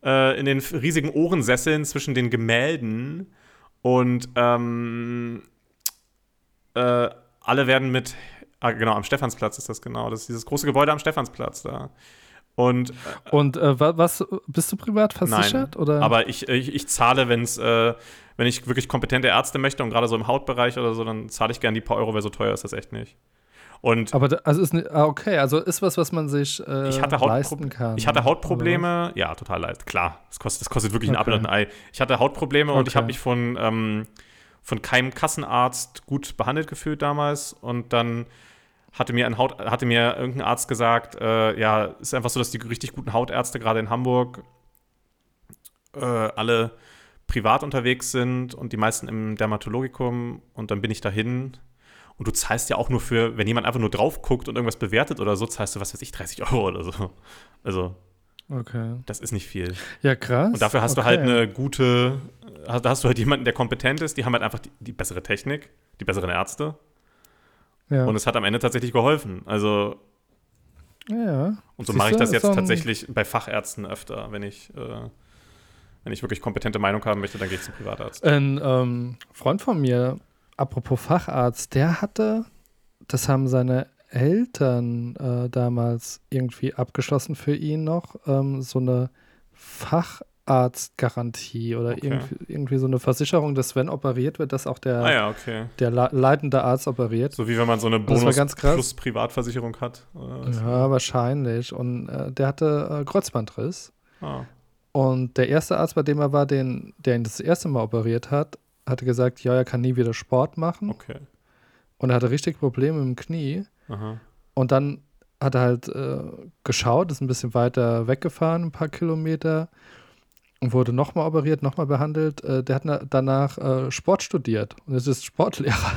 äh, in den riesigen Ohrensesseln zwischen den Gemälden und ähm, äh, alle werden mit, ah, genau, am Stephansplatz ist das genau, das ist dieses große Gebäude am Stephansplatz da. Und äh, Und äh, wa- was, bist du privat versichert? Nein, oder? aber ich, ich, ich zahle, wenn's, äh, wenn ich wirklich kompetente Ärzte möchte und gerade so im Hautbereich oder so, dann zahle ich gerne die paar Euro, weil so teuer ist das echt nicht. Und Aber also ist ne, okay, also ist was, was man sich äh, ich hatte, leisten kann. ich hatte Hautprobleme, ja, total leicht, klar. Das kostet, das kostet wirklich ein Okay. Apfel und ein Ei. Ich hatte Hautprobleme und ich Okay. habe mich von, ähm, von keinem Kassenarzt gut behandelt gefühlt damals. Und dann hatte mir ein Haut, hatte mir irgendein Arzt gesagt, äh, ja, ist einfach so, dass die richtig guten Hautärzte gerade in Hamburg äh, alle privat unterwegs sind und die meisten im Dermatologikum. Und dann bin ich dahin. Und du zahlst ja auch nur für, wenn jemand einfach nur drauf guckt und irgendwas bewertet oder so, zahlst du, was weiß ich, 30 Euro oder so. Also? Okay. das ist nicht viel. Ja, krass. Und dafür hast okay. du halt eine gute, da hast du halt jemanden, der kompetent ist, die haben halt einfach die, die bessere Technik, die besseren Ärzte. Ja. Und es hat am Ende tatsächlich geholfen. Also, ja. und so mache ich das jetzt tatsächlich bei Fachärzten öfter, wenn ich, äh, wenn ich wirklich kompetente Meinung haben möchte, dann gehe ich zum Privatarzt. Ein ähm, Freund von mir, apropos Facharzt, der hatte, das haben seine Eltern äh, damals irgendwie abgeschlossen für ihn noch, ähm, so eine Facharztgarantie oder Okay. irgendwie, irgendwie so eine Versicherung, dass wenn operiert wird, dass auch der, Ah ja, okay. der le- leitende Arzt operiert. So wie wenn man so eine Das war Bonus ganz krass. plus Privatversicherung hat. Ja, wahrscheinlich. Und äh, der hatte äh, Kreuzbandriss. Ah, Und der erste Arzt, bei dem er war, den, der ihn das erste Mal operiert hat, hatte gesagt, ja, er kann nie wieder Sport machen. okay. Und er hatte richtig Probleme im Knie. Aha. Und dann hat er halt äh, geschaut, ist ein bisschen weiter weggefahren, ein paar Kilometer. Und wurde nochmal operiert, nochmal behandelt. Äh, der hat na, danach äh, Sport studiert und ist jetzt Sportlehrer.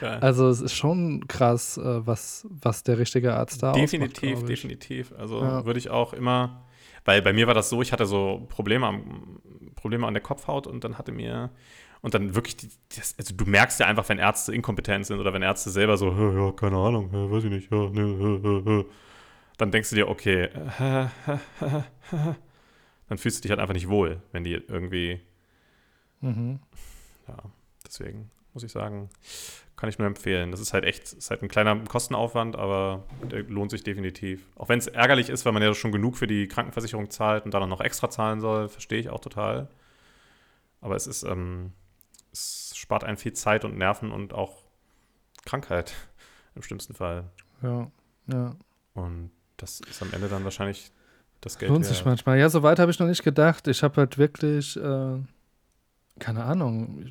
Geil. Also es ist schon krass, äh, was, was der richtige Arzt da definitiv, ausmacht, definitiv. Also Ja. würde ich auch immer, weil bei mir war das so, ich hatte so Probleme, am, Probleme an der Kopfhaut und dann hatte mir, und dann wirklich, die, das, also du merkst ja einfach, wenn Ärzte inkompetent sind oder wenn Ärzte selber so, "Hä, ja, keine Ahnung, hä, weiß ich nicht, ja, ne, hä, hä, hä." dann denkst du dir, okay, dann fühlst du dich halt einfach nicht wohl, wenn die irgendwie, Mhm. ja, deswegen muss ich sagen, kann ich nur empfehlen. Das ist halt echt, ist halt ein kleiner Kostenaufwand, aber der lohnt sich definitiv. Auch wenn es ärgerlich ist, weil man ja schon genug für die Krankenversicherung zahlt und dann auch noch extra zahlen soll, verstehe ich auch total. Aber es ist, ähm, es spart einen viel Zeit und Nerven und auch Krankheit im schlimmsten Fall. Ja, ja. Und das ist am Ende dann wahrscheinlich das Geld Lohnt sich manchmal. Ja, so weit habe ich noch nicht gedacht. Ich habe halt wirklich, äh, keine Ahnung,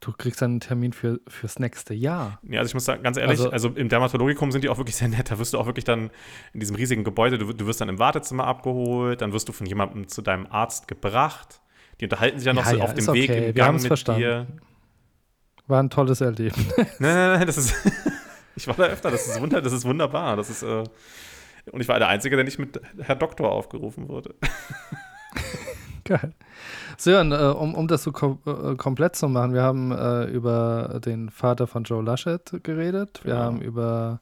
du kriegst dann einen Termin für, fürs nächste Jahr. Ja, also ich muss sagen, ganz ehrlich, also, Also- im Dermatologikum sind die auch wirklich sehr nett. Da wirst du auch wirklich dann in diesem riesigen Gebäude, du, du wirst dann im Wartezimmer abgeholt, dann wirst du von jemandem zu deinem Arzt gebracht. Die unterhalten sich ja noch Ja, so auf dem Weg okay. im Wir Gang mit verstanden. dir. War ein tolles Erleben. Nein, nein, nein, das ist. ich war da öfter, das ist, wunder, das ist wunderbar. Das ist, äh, und ich war der Einzige, der nicht mit Herr Doktor aufgerufen wurde. Geil. Sören, äh, um, um das so kom äh, komplett zu machen, wir haben äh, über den Vater von Joe Laschet geredet, wir Genau. haben über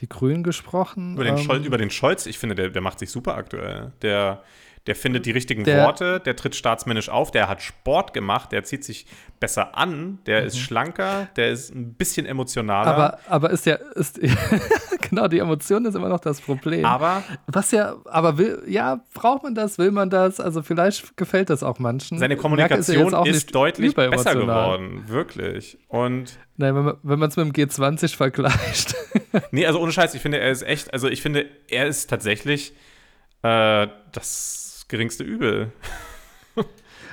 die Grünen gesprochen. Über den, ähm, Scholz, über den Scholz, ich finde, der, der macht sich super aktuell. Der, der findet die richtigen Der- Worte, der tritt staatsmännisch auf, der hat Sport gemacht, der zieht sich besser an, der ist schlanker, der ist ein bisschen emotionaler. Mhm. aber, aber ist ja, ist, genau, die Emotion ist immer noch das Problem. aber Was ja, aber will, ja, braucht man das, will man das? Also vielleicht gefällt das auch manchen. seine Kommunikation ist, nicht deutlich besser geworden, wirklich. Und Nein, wenn man wenn man es mit dem G20 vergleicht. nee, also ohne Scheiß, ich finde, er ist echt, also ich finde, er ist tatsächlich äh, das geringste Übel.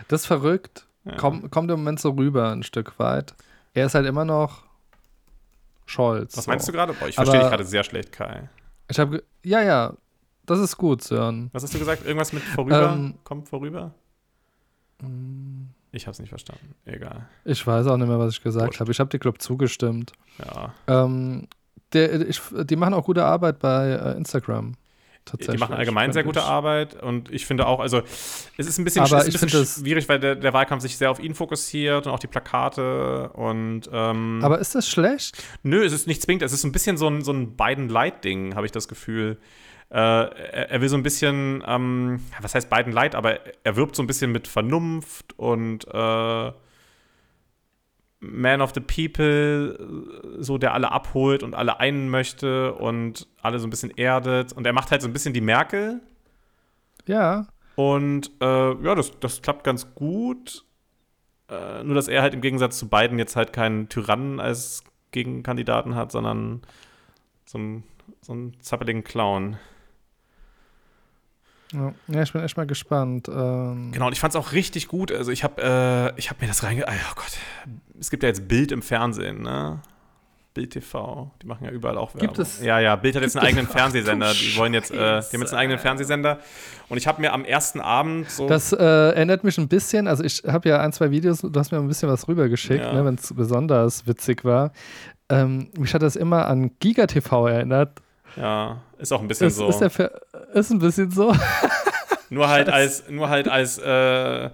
Das ist verrückt. Ja. Komm, kommt im Moment so rüber ein Stück weit. Er ist halt immer noch Scholz. Was so. meinst du gerade? Boah, ich verstehe dich gerade sehr schlecht, Kai. Ich habe, ja, ja, das ist gut, Sören. Was hast du gesagt? Irgendwas mit vorüber? Ähm, Kommt vorüber? Ich habe es nicht verstanden. Egal. Ich weiß auch nicht mehr, was ich gesagt habe. Ich habe dir, glaube zugestimmt. Ja. Ähm, der, ich, die machen auch gute Arbeit bei äh, Instagram. Die, Tatsächlich. die machen allgemein sehr gute ich. Arbeit und ich finde auch, also es ist ein bisschen, ist ein bisschen schwierig, weil der, der Wahlkampf sich sehr auf ihn fokussiert und auch die Plakate und ähm, Aber ist das schlecht? nö, es ist nicht zwingend, es ist ein bisschen so ein, so ein Biden-Light-Ding, habe ich das Gefühl. Äh, er, er will so ein bisschen, ähm, was heißt Biden-Light, aber er wirbt so ein bisschen mit Vernunft und äh, Man of the People, so der alle abholt und alle einen möchte und alle so ein bisschen erdet. Und er macht halt so ein bisschen die Merkel. Ja. Und äh, ja, das, das klappt ganz gut. Äh, nur, dass er halt im Gegensatz zu beiden jetzt halt keinen Tyrannen als Gegenkandidaten hat, sondern so einen, so einen zappeligen Clown. Ja, ich bin echt mal gespannt. Ähm, Genau, und ich fand es auch richtig gut. Also ich habe äh, ich hab mir das reinge... Oh Gott. Es gibt ja jetzt Bild im Fernsehen, ne? Bild TV. Die machen ja überall auch Werbung. Gibt es- Ja, ja, Bild hat jetzt einen eigenen Fernsehsender. Du Die wollen jetzt, äh, die haben jetzt einen eigenen Fernsehsender. Und ich habe mir am ersten Abend so... Das äh, erinnert mich ein bisschen, also ich habe ja ein, zwei Videos, du hast mir ein bisschen was rübergeschickt, Ja. ne, wenn es besonders witzig war. Ähm, mich hat das immer an Giga TV erinnert. Ja, ist auch ein bisschen Ist, so. ist, ist ein bisschen so. Nur halt als, nur halt als, äh,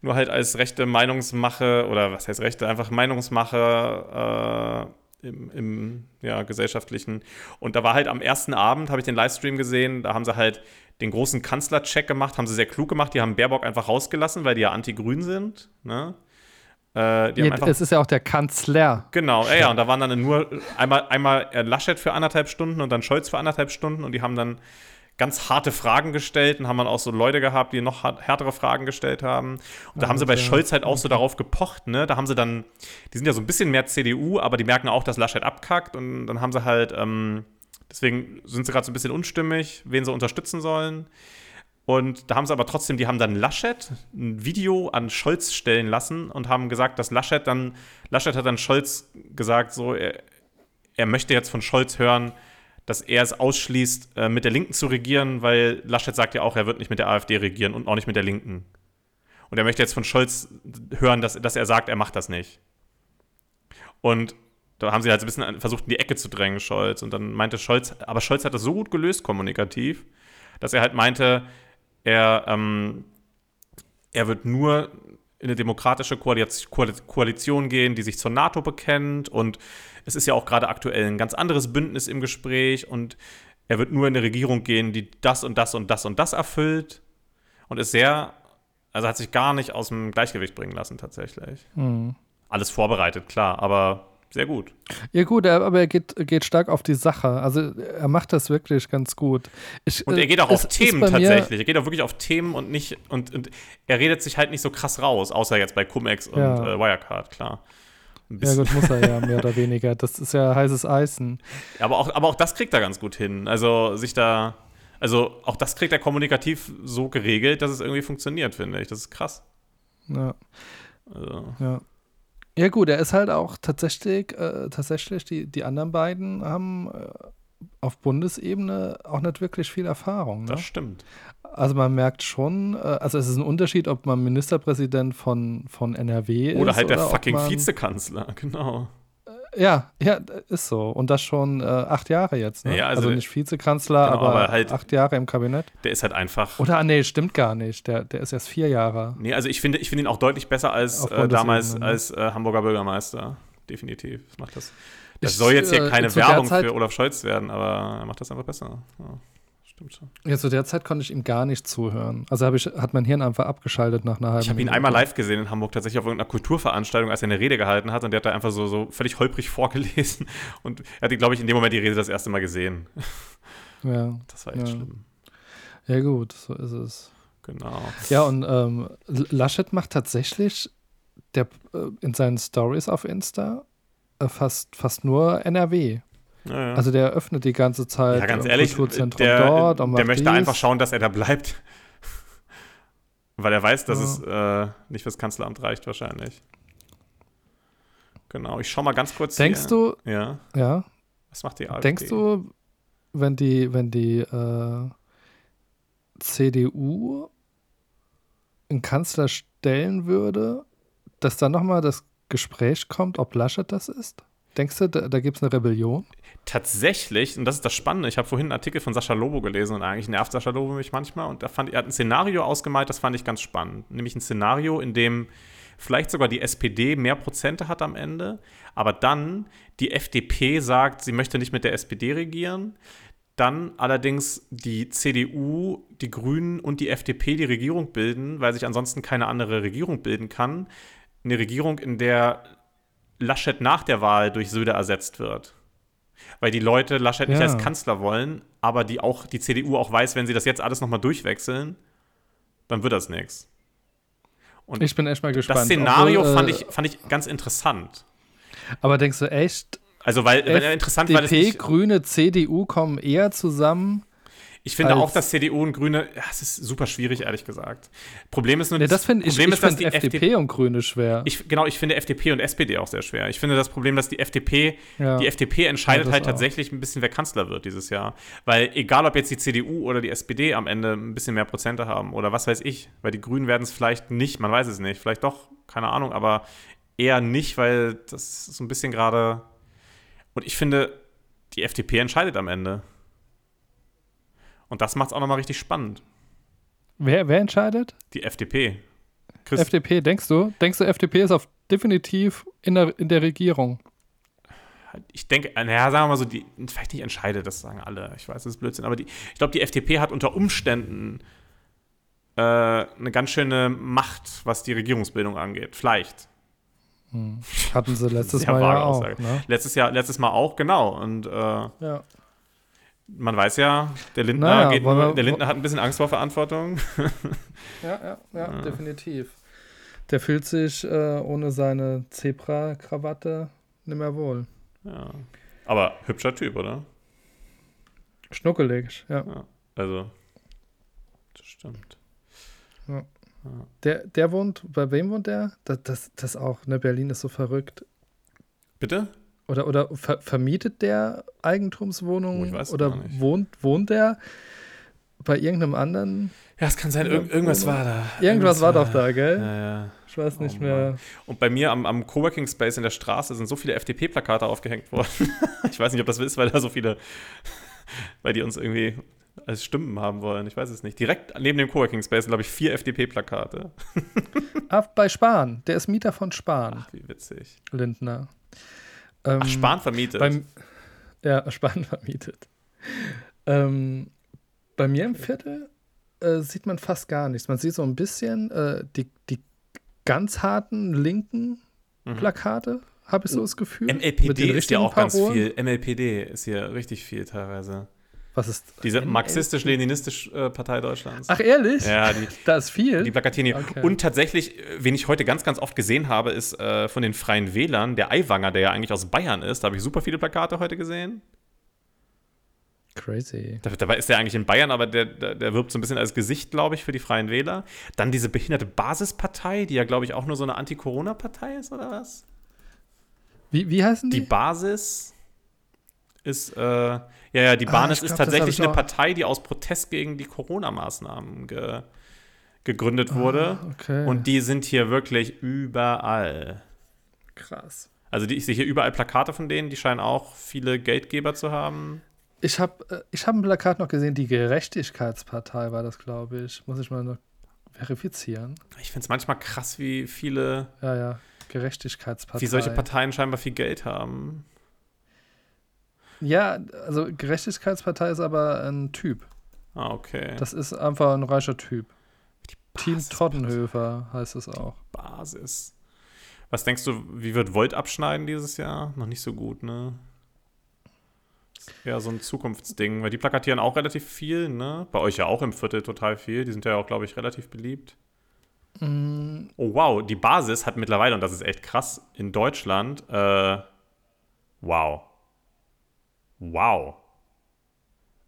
nur halt als rechte Meinungsmache oder was heißt rechte, einfach Meinungsmache äh, im, im ja, gesellschaftlichen. Und da war halt am ersten Abend, habe ich den Livestream gesehen, da haben sie halt den großen Kanzlercheck gemacht, haben sie sehr klug gemacht, die haben Baerbock einfach rausgelassen, weil die ja anti-grün sind. Ne? Äh, Ja, einfach es ist ja auch der Kanzler. Genau, ja, ja, und da waren dann nur einmal, einmal Laschet für anderthalb Stunden und dann Scholz für anderthalb Stunden und die haben dann ganz harte Fragen gestellt und haben dann auch so Leute gehabt, die noch härtere Fragen gestellt haben. Und da haben sie bei Alter. Scholz halt auch so darauf gepocht, ne? Da haben sie dann, die sind ja so ein bisschen mehr CDU, aber die merken auch, dass Laschet abkackt und dann haben sie halt, ähm, deswegen sind sie gerade so ein bisschen unstimmig, wen sie unterstützen sollen. Und da haben sie aber trotzdem, die haben dann Laschet ein Video an Scholz stellen lassen und haben gesagt, dass Laschet dann, Laschet hat dann Scholz gesagt, so, er, er möchte jetzt von Scholz hören, dass er es ausschließt, äh, mit der Linken zu regieren, weil Laschet sagt ja auch, er wird nicht mit der AfD regieren und auch nicht mit der Linken. Und er möchte jetzt von Scholz hören, dass, dass er sagt, er macht das nicht. Und da haben sie halt so ein bisschen versucht, in die Ecke zu drängen, Scholz. Und dann meinte Scholz, aber Scholz hat das so gut gelöst kommunikativ, dass er halt meinte, er, ähm, er wird nur in eine demokratische Koalition gehen, die sich zur NATO bekennt. Und es ist ja auch gerade aktuell ein ganz anderes Bündnis im Gespräch. Und er wird nur in eine Regierung gehen, die das und das und das und das erfüllt und ist sehr, also hat sich gar nicht aus dem Gleichgewicht bringen lassen tatsächlich. Mhm. Alles vorbereitet, klar, aber sehr gut. Ja, gut, er, aber er geht, geht stark auf die Sache. Also er macht das wirklich ganz gut. Ich, Und er geht auch äh, auf ist Themen tatsächlich. Er geht auch wirklich auf Themen und nicht, und, und er redet sich halt nicht so krass raus, außer jetzt bei Cum-Ex und Ja. äh, Wirecard, klar. Ja, gut, muss er ja, mehr oder weniger. Das ist ja heißes Eisen. Aber, auch, aber auch das kriegt er ganz gut hin. Also sich da, also auch das kriegt er kommunikativ so geregelt, dass es irgendwie funktioniert, finde ich. Das ist krass. Ja, Also, ja. Ja, gut, er ist halt auch tatsächlich, äh, tatsächlich, die, die anderen beiden haben äh, auf Bundesebene auch nicht wirklich viel Erfahrung. Ne? das stimmt. Also man merkt schon, äh, also es ist ein Unterschied, ob man Ministerpräsident von, von NRW Oder ist. halt der ob fucking man, Vizekanzler, genau. Ja, ja, ist so. Und das schon äh, acht Jahre jetzt. Ne? Ja, also also, nicht Vizekanzler, Genau, aber, aber halt- acht Jahre im Kabinett. Der ist halt einfach. Oder, ah, nee, stimmt gar nicht. Der, der ist erst vier Jahre. Nee, also ich finde, ich finde ihn auch deutlich besser als äh, damals ne? als äh, Hamburger Bürgermeister. Definitiv. Das macht das. Das Ich, soll jetzt hier äh, keine der Werbung Zeit- für Olaf Scholz werden, aber er macht das einfach besser. Ja, stimmt schon. Ja, zu der Zeit konnte ich ihm gar nicht zuhören. Also ich, hat mein Hirn einfach abgeschaltet nach einer halben Ich habe ihn Minute. einmal live gesehen in Hamburg, tatsächlich auf irgendeiner Kulturveranstaltung, als er eine Rede gehalten hat und der hat da einfach so, so völlig holprig vorgelesen und er hat, glaube ich, in dem Moment die Rede das erste Mal gesehen. Ja. Das war echt Ja. schlimm. ja, gut, so ist es. Genau. Ja, und ähm, Laschet macht tatsächlich der, äh, in seinen Stories auf Insta äh, fast, fast nur NRW. Ja, ja. Also der öffnet die ganze Zeit ja, ganz ehrlich, Kulturzentrum der, dort der möchte dies. einfach schauen, dass er da bleibt. Weil er weiß, dass Ja. es äh, nicht fürs Kanzleramt reicht, wahrscheinlich. Genau, ich schau mal ganz kurz Denkst hier. du, Ja, ja, was macht die AfD? denkst du, wenn die, wenn die äh, CDU einen Kanzler stellen würde, dass dann nochmal das Gespräch kommt, ob Laschet das ist? Denkst du, da, da gibt es eine Rebellion? Tatsächlich, und das ist das Spannende, ich habe vorhin einen Artikel von Sascha Lobo gelesen und eigentlich nervt Sascha Lobo mich manchmal und da fand, er hat ein Szenario ausgemalt, das fand ich ganz spannend. Nämlich ein Szenario, in dem vielleicht sogar die SPD mehr Prozente hat am Ende, aber dann die FDP sagt, sie möchte nicht mit der SPD regieren, dann allerdings die CDU, die Grünen und die FDP die Regierung bilden, weil sich ansonsten keine andere Regierung bilden kann. Eine Regierung, in der Laschet nach der Wahl durch Söder ersetzt wird. Weil die Leute Laschet nicht Ja. als Kanzler wollen, aber die auch die CDU auch weiß, wenn sie das jetzt alles nochmal durchwechseln, dann wird das nichts. Und Ich bin echt mal gespannt. das Szenario Obwohl, äh, fand, ich, fand ich ganz interessant. Aber denkst du echt, Also, weil, äh, interessant weil FDP, nicht, Grüne, CDU kommen eher zusammen? Ich finde auch, dass CDU und Grüne, ja, es ist super schwierig, ehrlich gesagt. Problem ist nur, Nee, das finde ich, Problem ich ist, dass find die FDP, FDP und Grüne schwer. Ich, genau, ich finde FDP und SPD auch sehr schwer. Ich finde das Problem, dass die FDP, Ja. die FDP entscheidet Ja, das halt auch. tatsächlich ein bisschen, wer Kanzler wird dieses Jahr. Weil egal, ob jetzt die CDU oder die SPD am Ende ein bisschen mehr Prozente haben oder was weiß ich, weil die Grünen werden es vielleicht nicht, man weiß es nicht, vielleicht doch, keine Ahnung, aber eher nicht, weil das ist so ein bisschen gerade. Und ich finde, die FDP entscheidet am Ende. Und das macht es auch nochmal richtig spannend. wer, wer entscheidet? Die FDP. Chris, FDP, denkst du? Denkst du, FDP ist auf definitiv in der, in der Regierung? ich denke, naja, sagen wir mal so, die, vielleicht nicht entscheidet, das sagen alle, ich weiß, das ist Blödsinn, aber die, ich glaube, die FDP hat unter Umständen äh, eine ganz schöne Macht, was die Regierungsbildung angeht. Vielleicht. Hatten sie letztes Mal ja auch. Ne? Letztes Jahr, letztes Mal auch, genau. Und äh, Ja. Man weiß ja, der Lindner, Naja, geht wir- der Lindner hat ein bisschen Angst vor Verantwortung. Ja, ja, ja, definitiv. Der fühlt sich äh, ohne seine Zebra-Krawatte nicht mehr wohl. ja. Aber hübscher Typ, oder? Schnuckelig, ja. Ja. Also, das stimmt. Der, der wohnt, bei wem wohnt der? Das, das, das auch, ne? Berlin ist so verrückt. Bitte? Oder, oder ver vermietet der Eigentumswohnungen? Oh, ich weiß es oder wohnt, wohnt der bei irgendeinem anderen? Ja, es kann sein, irg irgendwas war da. Irgendwas war doch da, gell? Ja, ja. Ich weiß nicht Oh mehr. Und bei mir am, am Coworking Space in der Straße sind so viele FDP-Plakate aufgehängt worden. ich weiß nicht, ob das ist, weil da so viele, weil die uns irgendwie als Stimmen haben wollen. Ich weiß es nicht. Direkt neben dem Coworking Space sind, glaube ich, vier FDP-Plakate. Ah, bei Spahn. Der ist Mieter von Spahn, Ach, wie witzig. Lindner. Ähm, Ach, Spahn vermietet. Beim, ja, Spahn vermietet. Ähm, bei mir im Viertel äh, sieht man fast gar nichts. Man sieht so ein bisschen äh, die, die ganz harten linken Mhm. Plakate, habe ich so das Gefühl. MLPD ist ja auch ganz Parolen. viel. MLPD ist hier richtig viel teilweise. Was ist Diese marxistisch-leninistische äh, Partei Deutschlands. Ach, ehrlich? Ja, die, Da ist viel. die plakatieren hier. Okay. Und tatsächlich, wen ich heute ganz, ganz oft gesehen habe, ist äh, von den Freien Wählern, der Aiwanger, der ja eigentlich aus Bayern ist. Da habe ich super viele Plakate heute gesehen. Crazy. Da- Dabei ist der eigentlich in Bayern, aber der, der, der wirbt so ein bisschen als Gesicht, glaube ich, für die Freien Wähler. Dann diese behinderte Basispartei, die ja, glaube ich, auch nur so eine Anti-Corona-Partei ist, oder was? Wie, wie heißen Die die? Basis ist, äh, ja, ja, die Ah, Basis ich ist glaub, tatsächlich eine Partei, die aus Protest gegen die Corona-Maßnahmen ge gegründet wurde. Ah, okay. Und die sind hier wirklich überall. Krass. Also die, ich sehe hier überall Plakate von denen, die scheinen auch viele Geldgeber zu haben. Ich habe äh, ich hab ein Plakat noch gesehen, die Gerechtigkeitspartei war das, glaube ich. Muss ich mal noch verifizieren. Ich finde es manchmal krass, wie viele, Ja, ja. Gerechtigkeitspartei. wie solche Parteien scheinbar viel Geld haben. Ja, also Gerechtigkeitspartei ist aber ein Typ. Ah, okay. Das ist einfach ein reicher Typ. Team Toddenhöfer heißt es auch. Basis. Was denkst du, wie wird Volt abschneiden dieses Jahr? Noch nicht so gut, ne? Eher so ein Zukunftsding, weil die plakatieren auch relativ viel, ne? Bei euch ja auch im Viertel total viel. Die sind ja auch, glaube ich, relativ beliebt. Mm, Oh, wow, die Basis hat mittlerweile, und das ist echt krass, in Deutschland, äh, wow. Wow.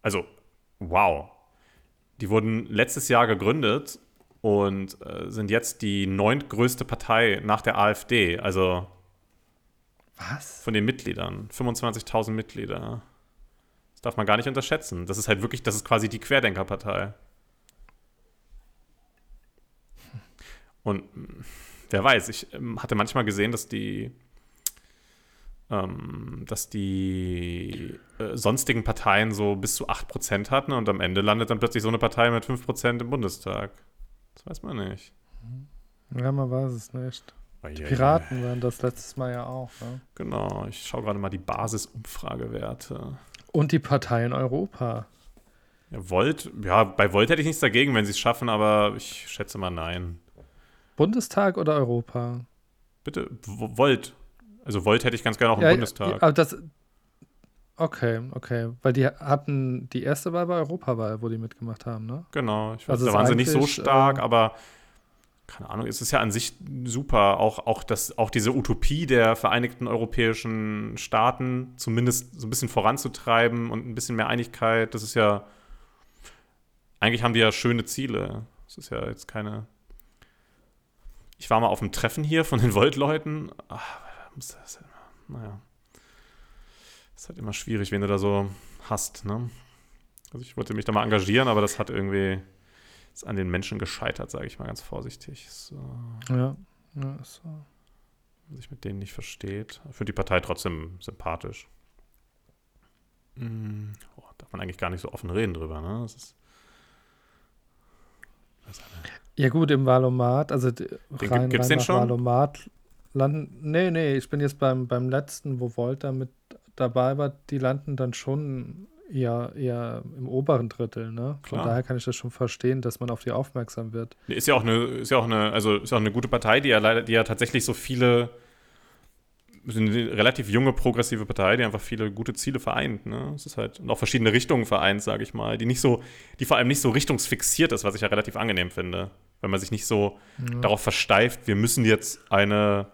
Also, wow. Die wurden letztes Jahr gegründet und äh, sind jetzt die neuntgrößte Partei nach der AfD, also Was? von den Mitgliedern. 25.000 Mitglieder. Das darf man gar nicht unterschätzen. Das ist halt wirklich, das ist quasi die Querdenkerpartei. Und mh, wer weiß, ich ähm, hatte manchmal gesehen, dass die, dass die äh, sonstigen Parteien so bis zu 8% hatten und am Ende landet dann plötzlich so eine Partei mit 5% im Bundestag. Das weiß man nicht. Ja, man weiß es nicht. Eieiei. Piraten waren das letztes Mal ja auch. Ne? Genau, ich schaue gerade mal die Basisumfragewerte. Und die Partei in Europa. Ja, Volt, ja, bei Volt hätte ich nichts dagegen, wenn sie es schaffen, aber ich schätze mal nein. Bundestag oder Europa? Bitte, Volt. Also Volt hätte ich ganz gerne auch im ja, Bundestag. Aber das. Okay, okay. Weil die hatten die erste Wahl bei Europawahl, wo die mitgemacht haben, ne? Genau, ich weiß, Also da waren sie nicht so stark, äh, aber keine Ahnung, es ist ja an sich super, auch, auch, das, auch diese Utopie der Vereinigten Europäischen Staaten zumindest so ein bisschen voranzutreiben und ein bisschen mehr Einigkeit, das ist ja, eigentlich haben die ja schöne Ziele. Das ist ja jetzt keine. Ich war mal auf einem Treffen hier von den Volt-Leuten. Muss das- Naja. Ist halt immer schwierig, wen du da so hast, ne? Also ich wollte mich da mal engagieren, aber das hat irgendwie ist an den Menschen gescheitert, sage ich mal ganz vorsichtig. So, Ja. ja so. man sich mit denen nicht versteht. Für die Partei trotzdem sympathisch. Mm, oh, darf man eigentlich gar nicht so offen reden drüber, ne? Das ist, das ist Ja, gut, im Valomat, also Den rein, gibt- gibt's rein den nach schon? Valomat landen. Nee, nee, ich bin jetzt beim, beim letzten, wo Volta mit dabei war, die landen dann schon eher, eher im oberen Drittel, ne? Von Klar. daher kann ich das schon verstehen, dass man auf die aufmerksam wird. Ist ja auch eine, ist ja auch eine, also ist ja auch eine gute Partei, die ja leider, die ja tatsächlich so viele, eine relativ junge progressive Partei, die einfach viele gute Ziele vereint, ne? Es ist halt und auch verschiedene Richtungen vereint, sage ich mal, die nicht so, die vor allem nicht so richtungsfixiert ist, was ich ja relativ angenehm finde, wenn man sich nicht so Ja. darauf versteift, wir müssen jetzt eine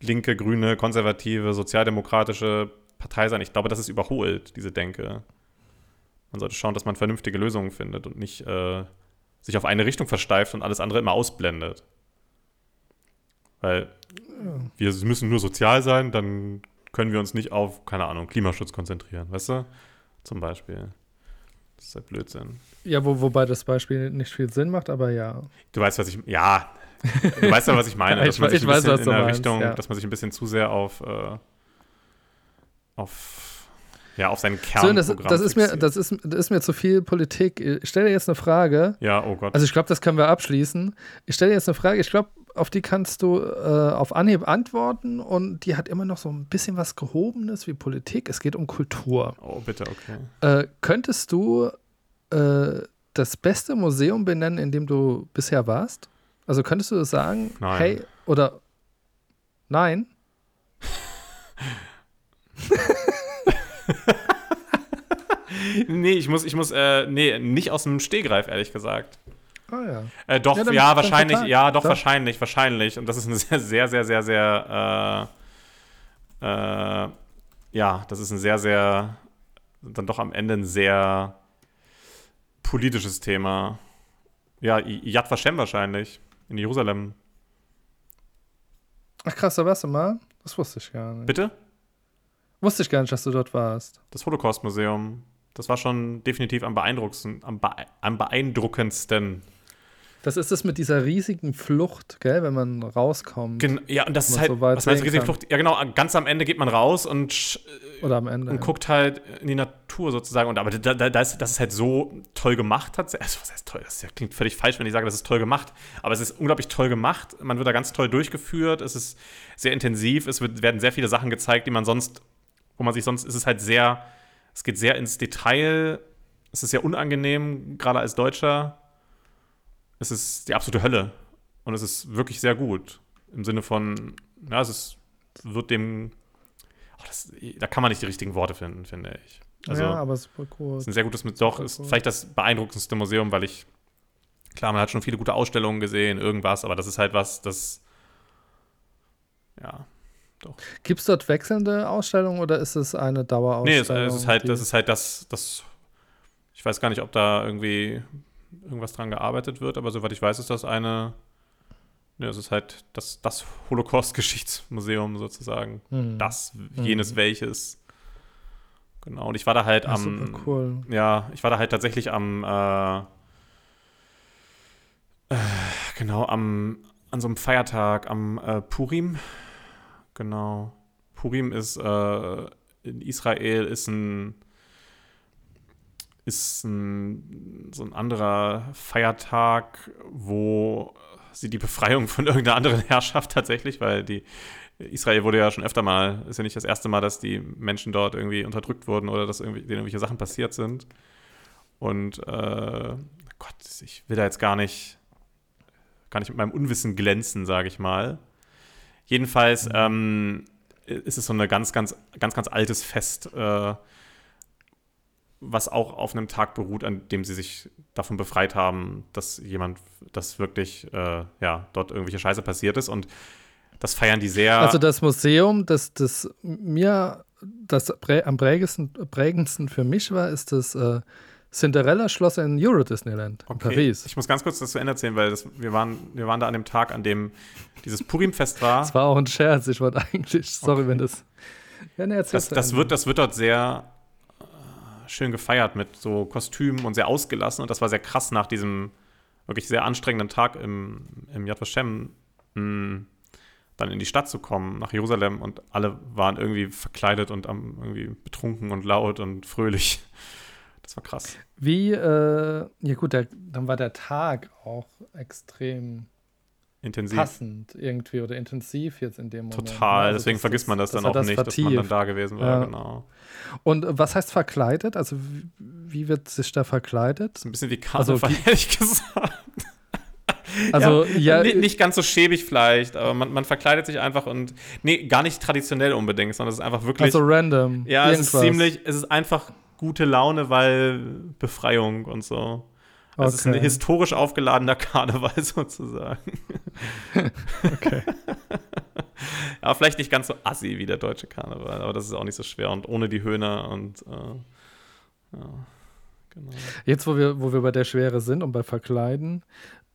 linke, grüne, konservative, sozialdemokratische Partei sein. Ich glaube, das ist überholt, diese Denke. Man sollte schauen, dass man vernünftige Lösungen findet und nicht äh, sich auf eine Richtung versteift und alles andere immer ausblendet. Weil wir müssen nur sozial sein, dann können wir uns nicht auf, keine Ahnung, Klimaschutz konzentrieren, weißt du? Zum Beispiel. Das ist halt Blödsinn. Ja, wo, wobei das Beispiel nicht viel Sinn macht, aber ja. Du weißt, was ich. Ja, du weißt ja, was ich meine. Dass ich man sich ich ein weiß, bisschen was du in der meinst, Richtung, ja. dass man sich ein bisschen zu sehr auf, äh, auf, ja, auf seinen Kern. So, das, das, ist mir, das, ist, das ist mir zu viel Politik. Ich stelle dir jetzt eine Frage. ja, oh Gott. Also ich glaube, das können wir abschließen. Ich stelle dir jetzt eine Frage. Ich glaube, auf die kannst du äh, auf Anhieb antworten und die hat immer noch so ein bisschen was Gehobenes wie Politik. Es geht um Kultur. Oh, bitte, okay. Äh, könntest du äh, das beste Museum benennen, in dem du bisher warst? Also könntest du sagen, Nein. hey, oder nein? nee, ich muss, ich muss, äh, nee, nicht aus dem Stehgreif, ehrlich gesagt. Ah ja. Äh, doch, Ja, ja, dann- wahrscheinlich, ja, doch, doch. wahrscheinlich, wahrscheinlich. Und das ist ein sehr, sehr, sehr, sehr, sehr, äh, äh, ja, das ist ein sehr, sehr, dann doch am Ende ein sehr politisches Thema. Ja, Yad Vashem wahrscheinlich, in Jerusalem. Ach krass, da warst du mal? Das wusste ich gar nicht. Bitte? Wusste ich gar nicht, dass du dort warst. Das Holocaust-Museum. Das war schon definitiv am beeindruckendsten, am, bee am beeindruckendsten. Das ist es mit dieser riesigen Flucht, gell, wenn man rauskommt. Gen ja, und das ist halt, so was meinst du, riesige. Flucht? Ja, genau, ganz am Ende geht man raus und sch- Oder am Ende. und ja. guckt halt in die Natur sozusagen. Und aber da, da, das, das ist halt so toll gemacht tatsächlich. Also, was heißt toll? Das klingt völlig falsch, wenn ich sage, das ist toll gemacht. Aber es ist unglaublich toll gemacht. Man wird da ganz toll durchgeführt. Es ist sehr intensiv. Es wird, werden sehr viele Sachen gezeigt, die man sonst, wo man sich sonst, es ist halt sehr, es geht sehr ins Detail. Es ist sehr unangenehm, gerade als Deutscher. Es ist die absolute Hölle. Und es ist wirklich sehr gut. Im Sinne von, ja, es ist, wird dem Oh, das, da kann man nicht die richtigen Worte finden, finde ich. Also, ja, aber super cool. ist ein sehr gutes, mit, doch, Super ist cool. vielleicht das beeindruckendste Museum, weil ich, klar, man hat schon viele gute Ausstellungen gesehen, irgendwas, aber das ist halt was, das, ja. Gibt es dort wechselnde Ausstellungen oder ist es eine Nee, Dauerausstellung? es, es ist halt, das ist halt das, das, ich weiß gar nicht, ob da irgendwie irgendwas dran gearbeitet wird, aber soweit ich weiß, ist das eine, ja, es ist halt das, das Holocaust-Geschichtsmuseum sozusagen. Hm. Das, jenes welches. Genau, und ich war da halt am, super cool. Ja, ich war da halt tatsächlich am, äh, äh, genau, am, an so einem Feiertag, am äh, Purim. Genau. Purim ist äh, in Israel ist ein, ist ein, so ein anderer Feiertag, wo sie die Befreiung von irgendeiner anderen Herrschaft tatsächlich, weil die Israel wurde ja schon öfter mal, ist ja nicht das erste Mal, dass die Menschen dort irgendwie unterdrückt wurden oder dass irgendwie, denen irgendwelche Sachen passiert sind. Und äh, Gott, ich will da jetzt gar nicht, gar nicht mit meinem Unwissen glänzen, sage ich mal. Jedenfalls ähm, ist es so ein ganz, ganz, ganz, ganz altes Fest, äh, was auch auf einem Tag beruht, an dem sie sich davon befreit haben, dass jemand, dass wirklich, äh, ja, dort irgendwelche Scheiße passiert ist. Und das feiern die sehr. Also das Museum, das, das mir das am prägendsten, prägendsten für mich war, ist das äh, Cinderella-Schloss in Euro Disneyland in Paris. Ich muss ganz kurz das zu Ende erzählen, weil das, wir, waren, wir waren da an dem Tag, an dem dieses Purim-Fest war. Das war auch ein Scherz. Ich wollte eigentlich, sorry, Okay. wenn das. Ja, erzähl Das, das, wird, das wird dort sehr schön gefeiert mit so Kostümen und sehr ausgelassen. Und das war sehr krass nach diesem wirklich sehr anstrengenden Tag im, im Yad Vashem, mh, dann in die Stadt zu kommen, nach Jerusalem. Und alle waren irgendwie verkleidet und am, irgendwie betrunken und laut und fröhlich. Das war krass. Wie, äh, ja gut, der, dann war der Tag auch extrem Intensiv. passend irgendwie oder intensiv jetzt in dem Moment. Total. Also Deswegen das- vergisst man das, das dann auch das nicht, dass man dann vertieft. da gewesen war. Ja. Genau. Und äh, was heißt verkleidet? Also wie, wie wird sich da verkleidet? Das ist ein bisschen wie Also Karneval, wie- ehrlich gesagt. Also ja, Ni- nicht ganz so schäbig vielleicht, aber man, man verkleidet sich einfach und nee, gar nicht traditionell unbedingt, sondern es ist einfach wirklich also random. ja, es ist irgendwas. ziemlich, es ist einfach gute Laune, weil Befreiung und so. Es ist ein Okay. historisch aufgeladener Karneval sozusagen. Okay. ja, vielleicht nicht ganz so assi wie der deutsche Karneval, aber das ist auch nicht so schwer und ohne die Höhner und äh, ja, genau. Jetzt, wo wir, wo wir bei der Schwere sind und bei Verkleiden.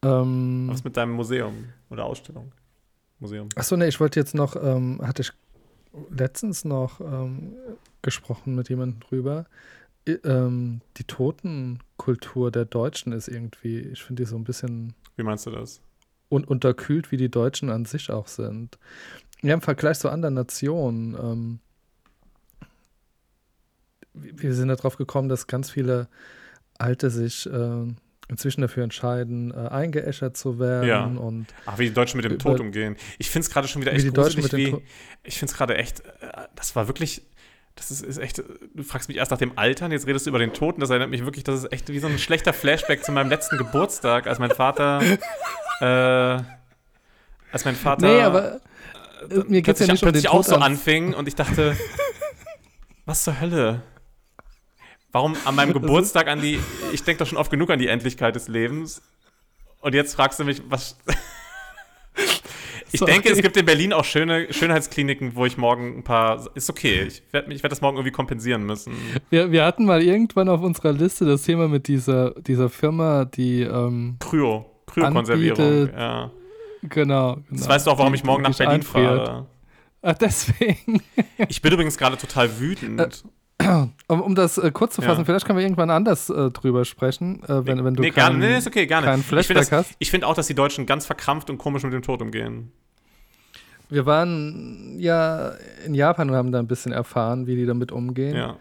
Ähm, Was mit deinem Museum oder Ausstellung? Museum. achso, nee, ich wollte jetzt noch, ähm, hatte ich letztens noch ähm, gesprochen mit jemandem drüber. Ähm, die Totenkultur der Deutschen ist irgendwie, ich finde die so ein bisschen Wie meinst du das? un unterkühlt, wie die Deutschen an sich auch sind. Ja, im Vergleich zu anderen Nationen. Ähm, wir sind darauf gekommen, dass ganz viele Alte sich äh, inzwischen dafür entscheiden, äh, eingeäschert zu werden. Ja. Und Ach, wie die Deutschen mit dem Über- Tod umgehen. Ich finde es gerade schon wieder Wie echt Deutschen gruselig, wie. Ich finde es gerade echt. äh, Das war wirklich. Das ist, ist echt. Du fragst mich erst nach dem Altern, jetzt redest du über den Tod und das erinnert mich wirklich, das ist echt wie so ein schlechter Flashback zu meinem letzten Geburtstag, als mein Vater. Äh, als mein Vater. nee, aber äh, mir geht es ja plötzlich, nicht um den auch Tod so an. anfing und ich dachte, was zur Hölle? Warum an meinem Geburtstag an die, ich denke doch schon oft genug an die Endlichkeit des Lebens und jetzt fragst du mich, was... Ich Sorry. denke, es gibt in Berlin auch schöne Schönheitskliniken, wo ich morgen ein paar. Ist okay. Ich werde werd das morgen irgendwie kompensieren müssen. Wir, wir hatten mal irgendwann auf unserer Liste das Thema mit dieser, dieser Firma, die, ähm, Kryo. Kryokonservierung. Ja. genau, genau. Das weißt du auch, warum ich morgen nach Berlin einfriert. fahre. Ach, deswegen. Ich bin übrigens gerade total wütend. Um, um das äh, kurz zu fassen, Ja. vielleicht können wir irgendwann anders äh, drüber sprechen, äh, wenn, wenn du nee, keinen, gerne. Nee, ist okay, gerne. keinen ich finde Flashback das- hast. ich finde auch, dass die Deutschen ganz verkrampft und komisch mit dem Tod umgehen. Wir waren ja in Japan und haben da ein bisschen erfahren, wie die damit umgehen. Ja.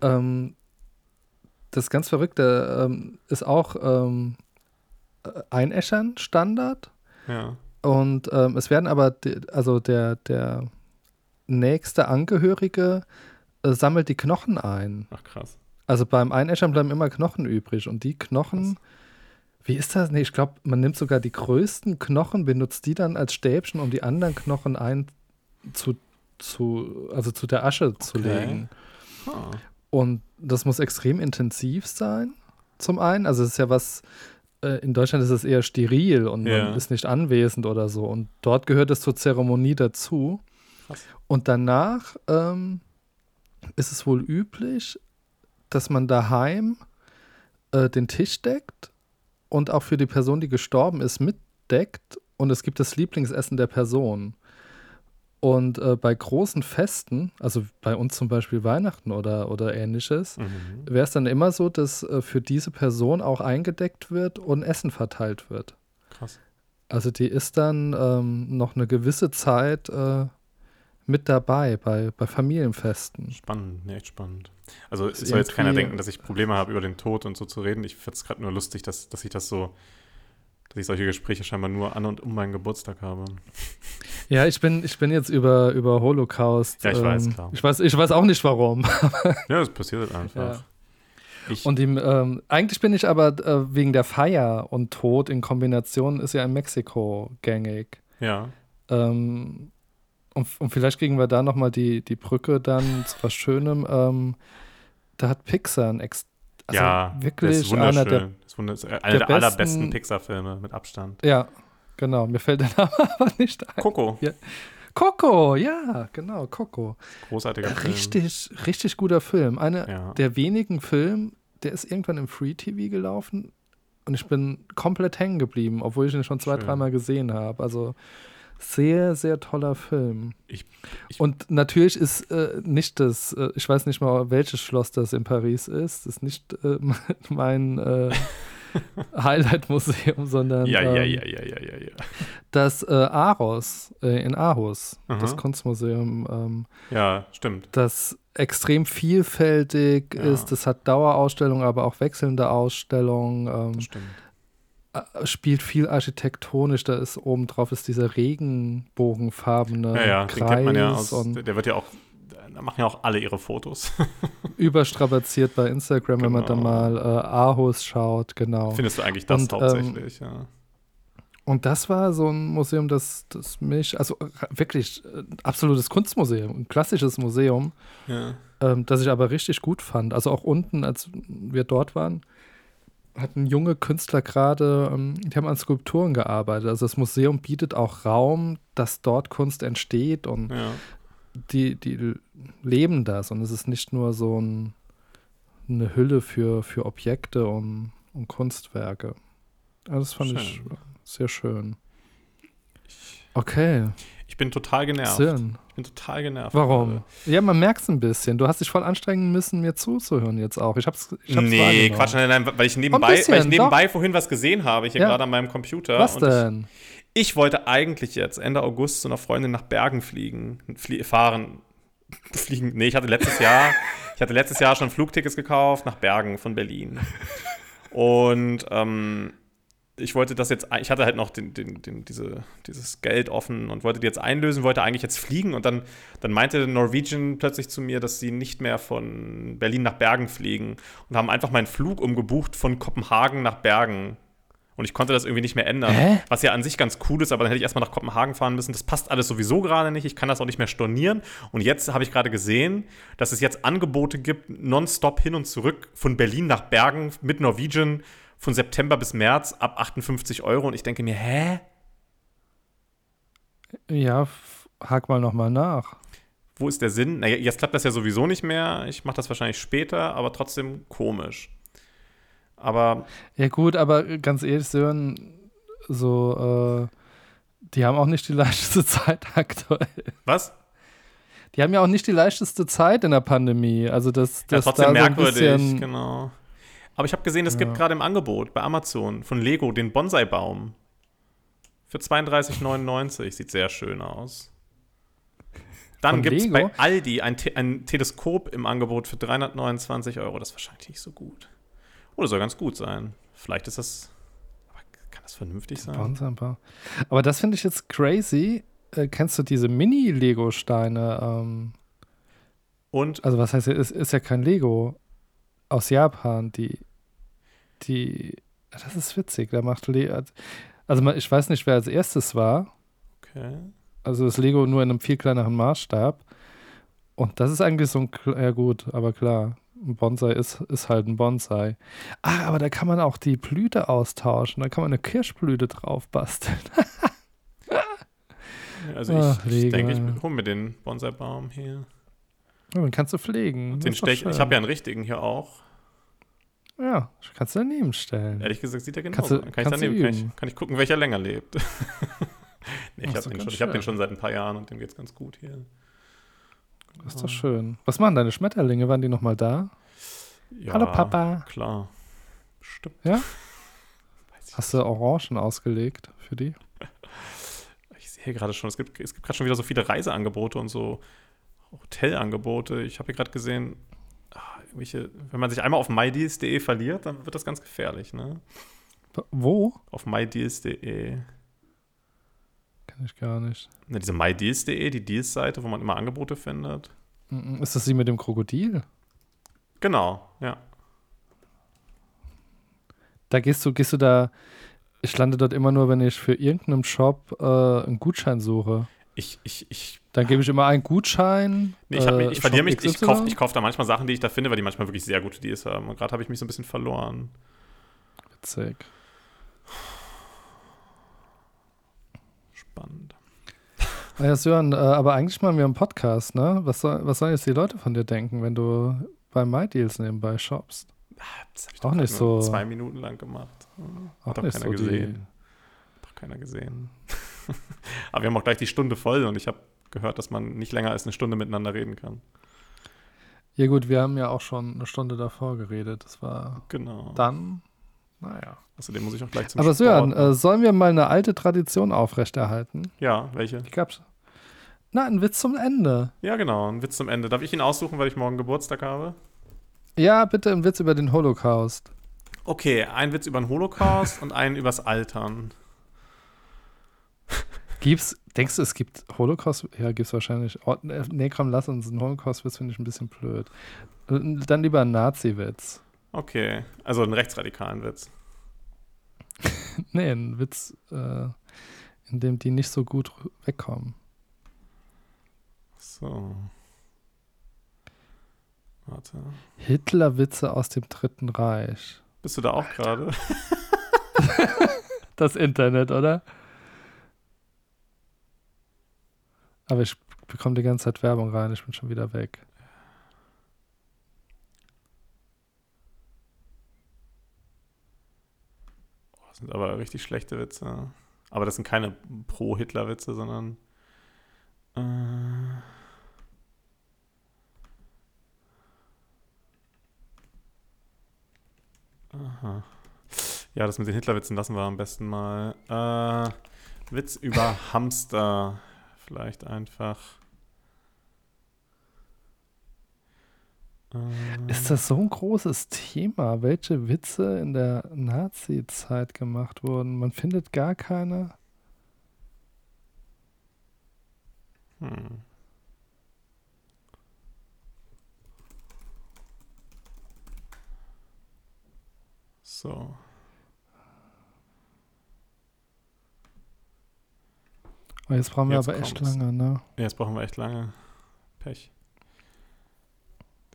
Ähm, das ganz Verrückte ähm, ist auch ähm, äh, Einäschern Standard. Ja. Und ähm, es werden aber, also der, der nächste Angehörige äh, sammelt die Knochen ein. Ach krass. Also beim Einäschern bleiben immer Knochen übrig. Und die Knochen, wie ist das? Nee, ich glaube, man nimmt sogar die größten Knochen, benutzt die dann als Stäbchen, um die anderen Knochen ein zu, zu also zu der Asche zu Okay. legen. Ah. Und das muss extrem intensiv sein, zum einen. Also es ist ja was, äh, in Deutschland ist es eher steril und Ja. man ist nicht anwesend oder so. Und dort gehört es zur Zeremonie dazu. Krass. Und danach ähm, ist es wohl üblich, dass man daheim äh, den Tisch deckt und auch für die Person, die gestorben ist, mitdeckt. Und es gibt das Lieblingsessen der Person. Und äh, bei großen Festen, also bei uns zum Beispiel Weihnachten oder, oder ähnliches, Mhm. wäre es dann immer so, dass äh, für diese Person auch eingedeckt wird und Essen verteilt wird. Krass. Also die ist dann ähm, noch eine gewisse Zeit äh, mit dabei bei, bei Familienfesten. Spannend, nee, echt spannend. Also es soll jetzt keiner denken, dass ich Probleme habe, über den Tod und so zu reden. Ich finde es gerade nur lustig, dass, dass ich das so, dass ich solche Gespräche scheinbar nur an und um meinen Geburtstag habe. Ja, ich bin, ich bin jetzt über, über Holocaust. Ja, ich weiß, ähm, klar. Ich weiß, ich weiß auch nicht warum. Ja, das passiert halt einfach. Ja. Ich, Und ihm, ähm, eigentlich bin ich aber äh, wegen der Feier und Tod in Kombination ist ja in Mexiko gängig. ja, Ähm, und, und vielleicht kriegen wir da nochmal die, die Brücke dann zu was Schönem. Ähm, da hat Pixar ein Ex also ja, das wirklich ist einer der. ist einer der der, allerbesten besten- Pixar-Filme mit Abstand. Ja, genau. Mir fällt der Name aber nicht ein. Coco, Coco, ja, genau, Coco. großartiger Film. Richtig, richtig guter Film. Einer Ja. der wenigen Filme, der ist irgendwann im Free TV gelaufen und ich bin komplett hängen geblieben, obwohl ich ihn schon zwei, dreimal gesehen habe. Also sehr, sehr toller Film. Ich- ich- und natürlich ist äh, nicht das, äh, ich weiß nicht mal, welches Schloss das in Paris ist, das ist nicht äh, mein äh, Highlight-Museum, sondern Ja, ja, ähm, ja, ja, ja, ja, ja. das äh, Aros äh, in Aarhus, Aha. das Kunstmuseum. Ähm, Ja, stimmt. das extrem vielfältig Ja. ist. Das hat Dauerausstellungen, aber auch wechselnde Ausstellungen. Ähm, stimmt. Äh, spielt viel architektonisch. Da ist oben drauf ist dieser regenbogenfarbene Ja, ja, den Kreis kennt man ja aus, und der wird ja auch, da machen ja auch alle ihre Fotos. überstrapaziert bei Instagram, wenn man da Genau. mal äh, Aarhus schaut. Genau. Findest du eigentlich das Und, ähm, hauptsächlich, ja. Und das war so ein Museum, das, das mich, also äh, wirklich äh, absolutes Kunstmuseum, ein klassisches Museum. ja. ähm, das ich aber richtig gut fand. Also auch unten, als wir dort waren, hatten junge Künstler gerade, ähm, die haben an Skulpturen gearbeitet. Also das Museum bietet auch Raum, dass dort Kunst entsteht und Ja. die, die leben das. Und es ist nicht nur so ein, eine Hülle für, für Objekte und, und Kunstwerke. Also das fand ich Schön. sehr schön. Okay, Ich bin total genervt. Sinn. Ich bin total genervt. Warum? gerade. Ja, man merkt es ein bisschen. Du hast dich voll anstrengen müssen, mir zuzuhören jetzt auch. Ich hab's, ich hab's Nee. Quatsch, nein, nein, weil ich nebenbei, bisschen, weil ich nebenbei vorhin was gesehen habe, hier Ja. gerade an meinem Computer. Was und ich, denn? Ich wollte eigentlich jetzt Ende August zu einer Freundin nach Bergen fliegen, flie fahren, fliegen. Nee, ich hatte letztes Jahr, ich hatte letztes Jahr schon Flugtickets gekauft nach Bergen von Berlin. Und ähm, ich wollte das jetzt, ich hatte halt noch den, den, den, diese, dieses Geld offen und wollte die jetzt einlösen, wollte eigentlich jetzt fliegen und dann, dann meinte Norwegian plötzlich zu mir, dass sie nicht mehr von Berlin nach Bergen fliegen und haben einfach meinen Flug umgebucht von Kopenhagen nach Bergen. Und ich konnte das irgendwie nicht mehr ändern. Hä? Was ja an sich ganz cool ist, aber dann hätte ich erstmal nach Kopenhagen fahren müssen. Das passt alles sowieso gerade nicht. Ich kann das auch nicht mehr stornieren. Und jetzt habe ich gerade gesehen, dass es jetzt Angebote gibt, nonstop hin und zurück von Berlin nach Bergen mit Norwegian von September bis März ab 58 Euro. Und ich denke mir, hä? Ja, hak mal nochmal nach. Wo ist der Sinn? Naja, jetzt klappt das ja sowieso nicht mehr. Ich mache das wahrscheinlich später, aber trotzdem komisch. Aber Ja, gut, aber ganz ehrlich, Sören, so, äh, die haben auch nicht die leichteste Zeit aktuell. was? Die haben ja auch nicht die leichteste Zeit in der Pandemie. Also, das, Ja, das trotzdem da so ein merkwürdig, bisschen, genau. Aber ich habe gesehen, es Ja. gibt gerade im Angebot bei Amazon von Lego den Bonsai-Baum. Für 32,99. Sieht sehr schön aus. Dann gibt es bei Aldi ein, Te ein Teleskop im Angebot für 329 Euro. Das ist wahrscheinlich nicht so gut. Oder soll ganz gut sein. Vielleicht ist das. Aber kann das vernünftig sein? Bonsai-Baum. Aber das finde ich jetzt crazy. Äh, kennst du diese Mini-Lego-Steine? Ähm, Und also, was heißt, ist, ist ja kein Lego aus Japan, die, die, das ist witzig, da macht Le also man- ich weiß nicht, wer als erstes war, okay. also das Lego nur in einem viel kleineren Maßstab und das ist eigentlich so ein, ja gut, aber klar, ein Bonsai ist, ist halt ein Bonsai. Ah, aber da kann man auch die Blüte austauschen, da kann man eine Kirschblüte drauf basteln. Also ich, Ach, ich denke, ich ja. hole mir den Bonsai-Baum hier. Ja, den kannst du pflegen. Den stech, ich habe ja einen richtigen hier auch. Ja, kannst du daneben stellen. Ehrlich gesagt sieht er Kannst du- aus. Kann, kannst du daneben, kann, ich, üben. kann ich gucken, welcher länger lebt. nee, ich habe den, schon- ich hab den schon seit ein paar Jahren und dem geht's ganz gut hier. Das ist doch schön. Was machen deine Schmetterlinge? Waren die nochmal da? Ja, Hallo Papa. Klar. Stimmt. Ja? Hast du Orangen ausgelegt für die? ich sehe gerade schon, es gibt, es gibt gerade schon wieder so viele Reiseangebote und so Hotelangebote. Ich habe hier gerade gesehen, irgendwelche, wenn man sich einmal auf mydeals.de verliert, dann wird das ganz gefährlich, ne? Wo? Auf mydeals.de. Kenn ich gar nicht. Ne, diese mydeals.de, die Deals-Seite, wo man immer Angebote findet. Ist das die mit dem Krokodil? Genau, ja. Da gehst du, gehst du da. Ich lande dort immer nur, wenn ich für irgendeinen Shop äh, einen Gutschein suche. Ich, ich, ich, Dann gebe ich immer einen Gutschein. nee, ich, äh, ich verliere mich, ich kaufe kauf da manchmal Sachen, die ich da finde, weil die manchmal wirklich sehr gute Deals haben. Und gerade habe ich mich so ein bisschen verloren. Witzig. Spannend. Ah Ja, Sören, äh, aber eigentlich machen wir einen Podcast, ne? Was, soll, was sollen jetzt die Leute von dir denken, wenn du bei MyDeals nebenbei shoppst? Das habe ich Auch doch nicht so- zwei Minuten lang gemacht. Auch Hat doch nicht keiner so gesehen. Hat doch keiner gesehen. Aber wir haben auch gleich die Stunde voll und ich habe gehört, dass man nicht länger als eine Stunde miteinander reden kann. Ja, gut, wir haben ja auch schon eine Stunde davor geredet. Das war Genau. dann, naja. Außerdem muss ich auch gleich zum Aber. Sören, äh, sollen wir mal eine alte Tradition aufrechterhalten? ja, welche? Die gab's. Na, ein Witz zum Ende. Ja, genau. Ein Witz zum Ende. Darf ich ihn aussuchen, weil ich morgen Geburtstag habe? Ja, bitte ein Witz über den Holocaust. Okay, ein Witz über den Holocaust und einen übers Altern. Gibt's, denkst du, es gibt Holocaust? Ja, gibt's wahrscheinlich. Oh, nee, komm, lass uns einen Holocaust-Witz, finde ich ein bisschen blöd. Dann lieber einen Nazi-Witz. Okay, also einen rechtsradikalen Witz. Nee, ein Witz, äh, in dem die nicht so gut wegkommen. So. Warte. Hitler-Witze aus dem Dritten Reich. Bist du da auch gerade? Das Internet, oder? Aber ich bekomme die ganze Zeit Werbung rein, ich bin schon wieder weg. Das sind aber richtig schlechte Witze. Aber das sind keine Pro-Hitler-Witze, sondern. Äh, aha. Ja, das mit den Hitler-Witzen lassen wir am besten mal. Äh, Witz über Hamster. Vielleicht einfach. Ähm, Ist das so ein großes Thema, welche Witze in der Nazi-Zeit gemacht wurden? Man findet gar keine. Hm. So. Oh, jetzt brauchen wir Jetzt aber echt kommt's. lange, ne? Ja, Jetzt brauchen wir echt lange. Pech.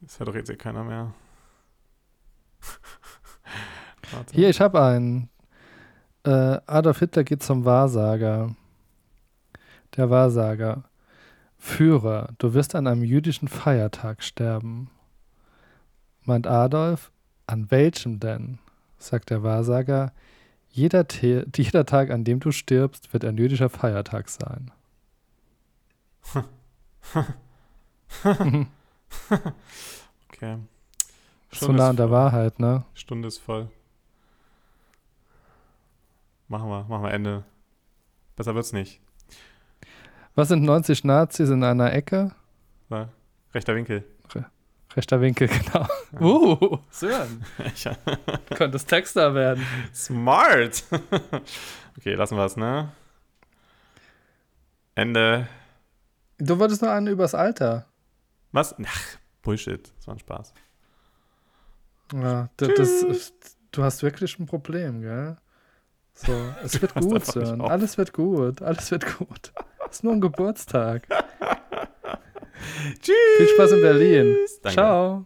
Das hört doch jetzt eh keiner mehr. Hier, ich habe einen. Äh, Adolf Hitler geht zum Wahrsager. Der Wahrsager. Führer, du wirst an einem jüdischen Feiertag sterben. Meint Adolf, an welchem denn? Sagt der Wahrsager, jeder, Te jeder Tag, an dem du stirbst, wird ein jüdischer Feiertag sein. Okay. so nah an der voll. Wahrheit, ne? Stunde ist voll. Machen wir, machen wir Ende. Besser wird's nicht. Was sind 90 Nazis in einer Ecke? So, rechter Winkel. Rechter Winkel, genau. Ja. Uh, Sören. Ja. Könntest Texter werden. Smart. okay, lassen wir es, ne? Ende. Du wolltest nur einen übers Alter. Was? Ach, Bullshit. Das war ein Spaß. Ja, d- das, du hast wirklich ein Problem, gell? So, es wird gut, Sören. Alles wird gut. Alles wird gut. Es ist nur ein Geburtstag. Tschüss. Viel Spaß in Berlin. Danke. Ciao.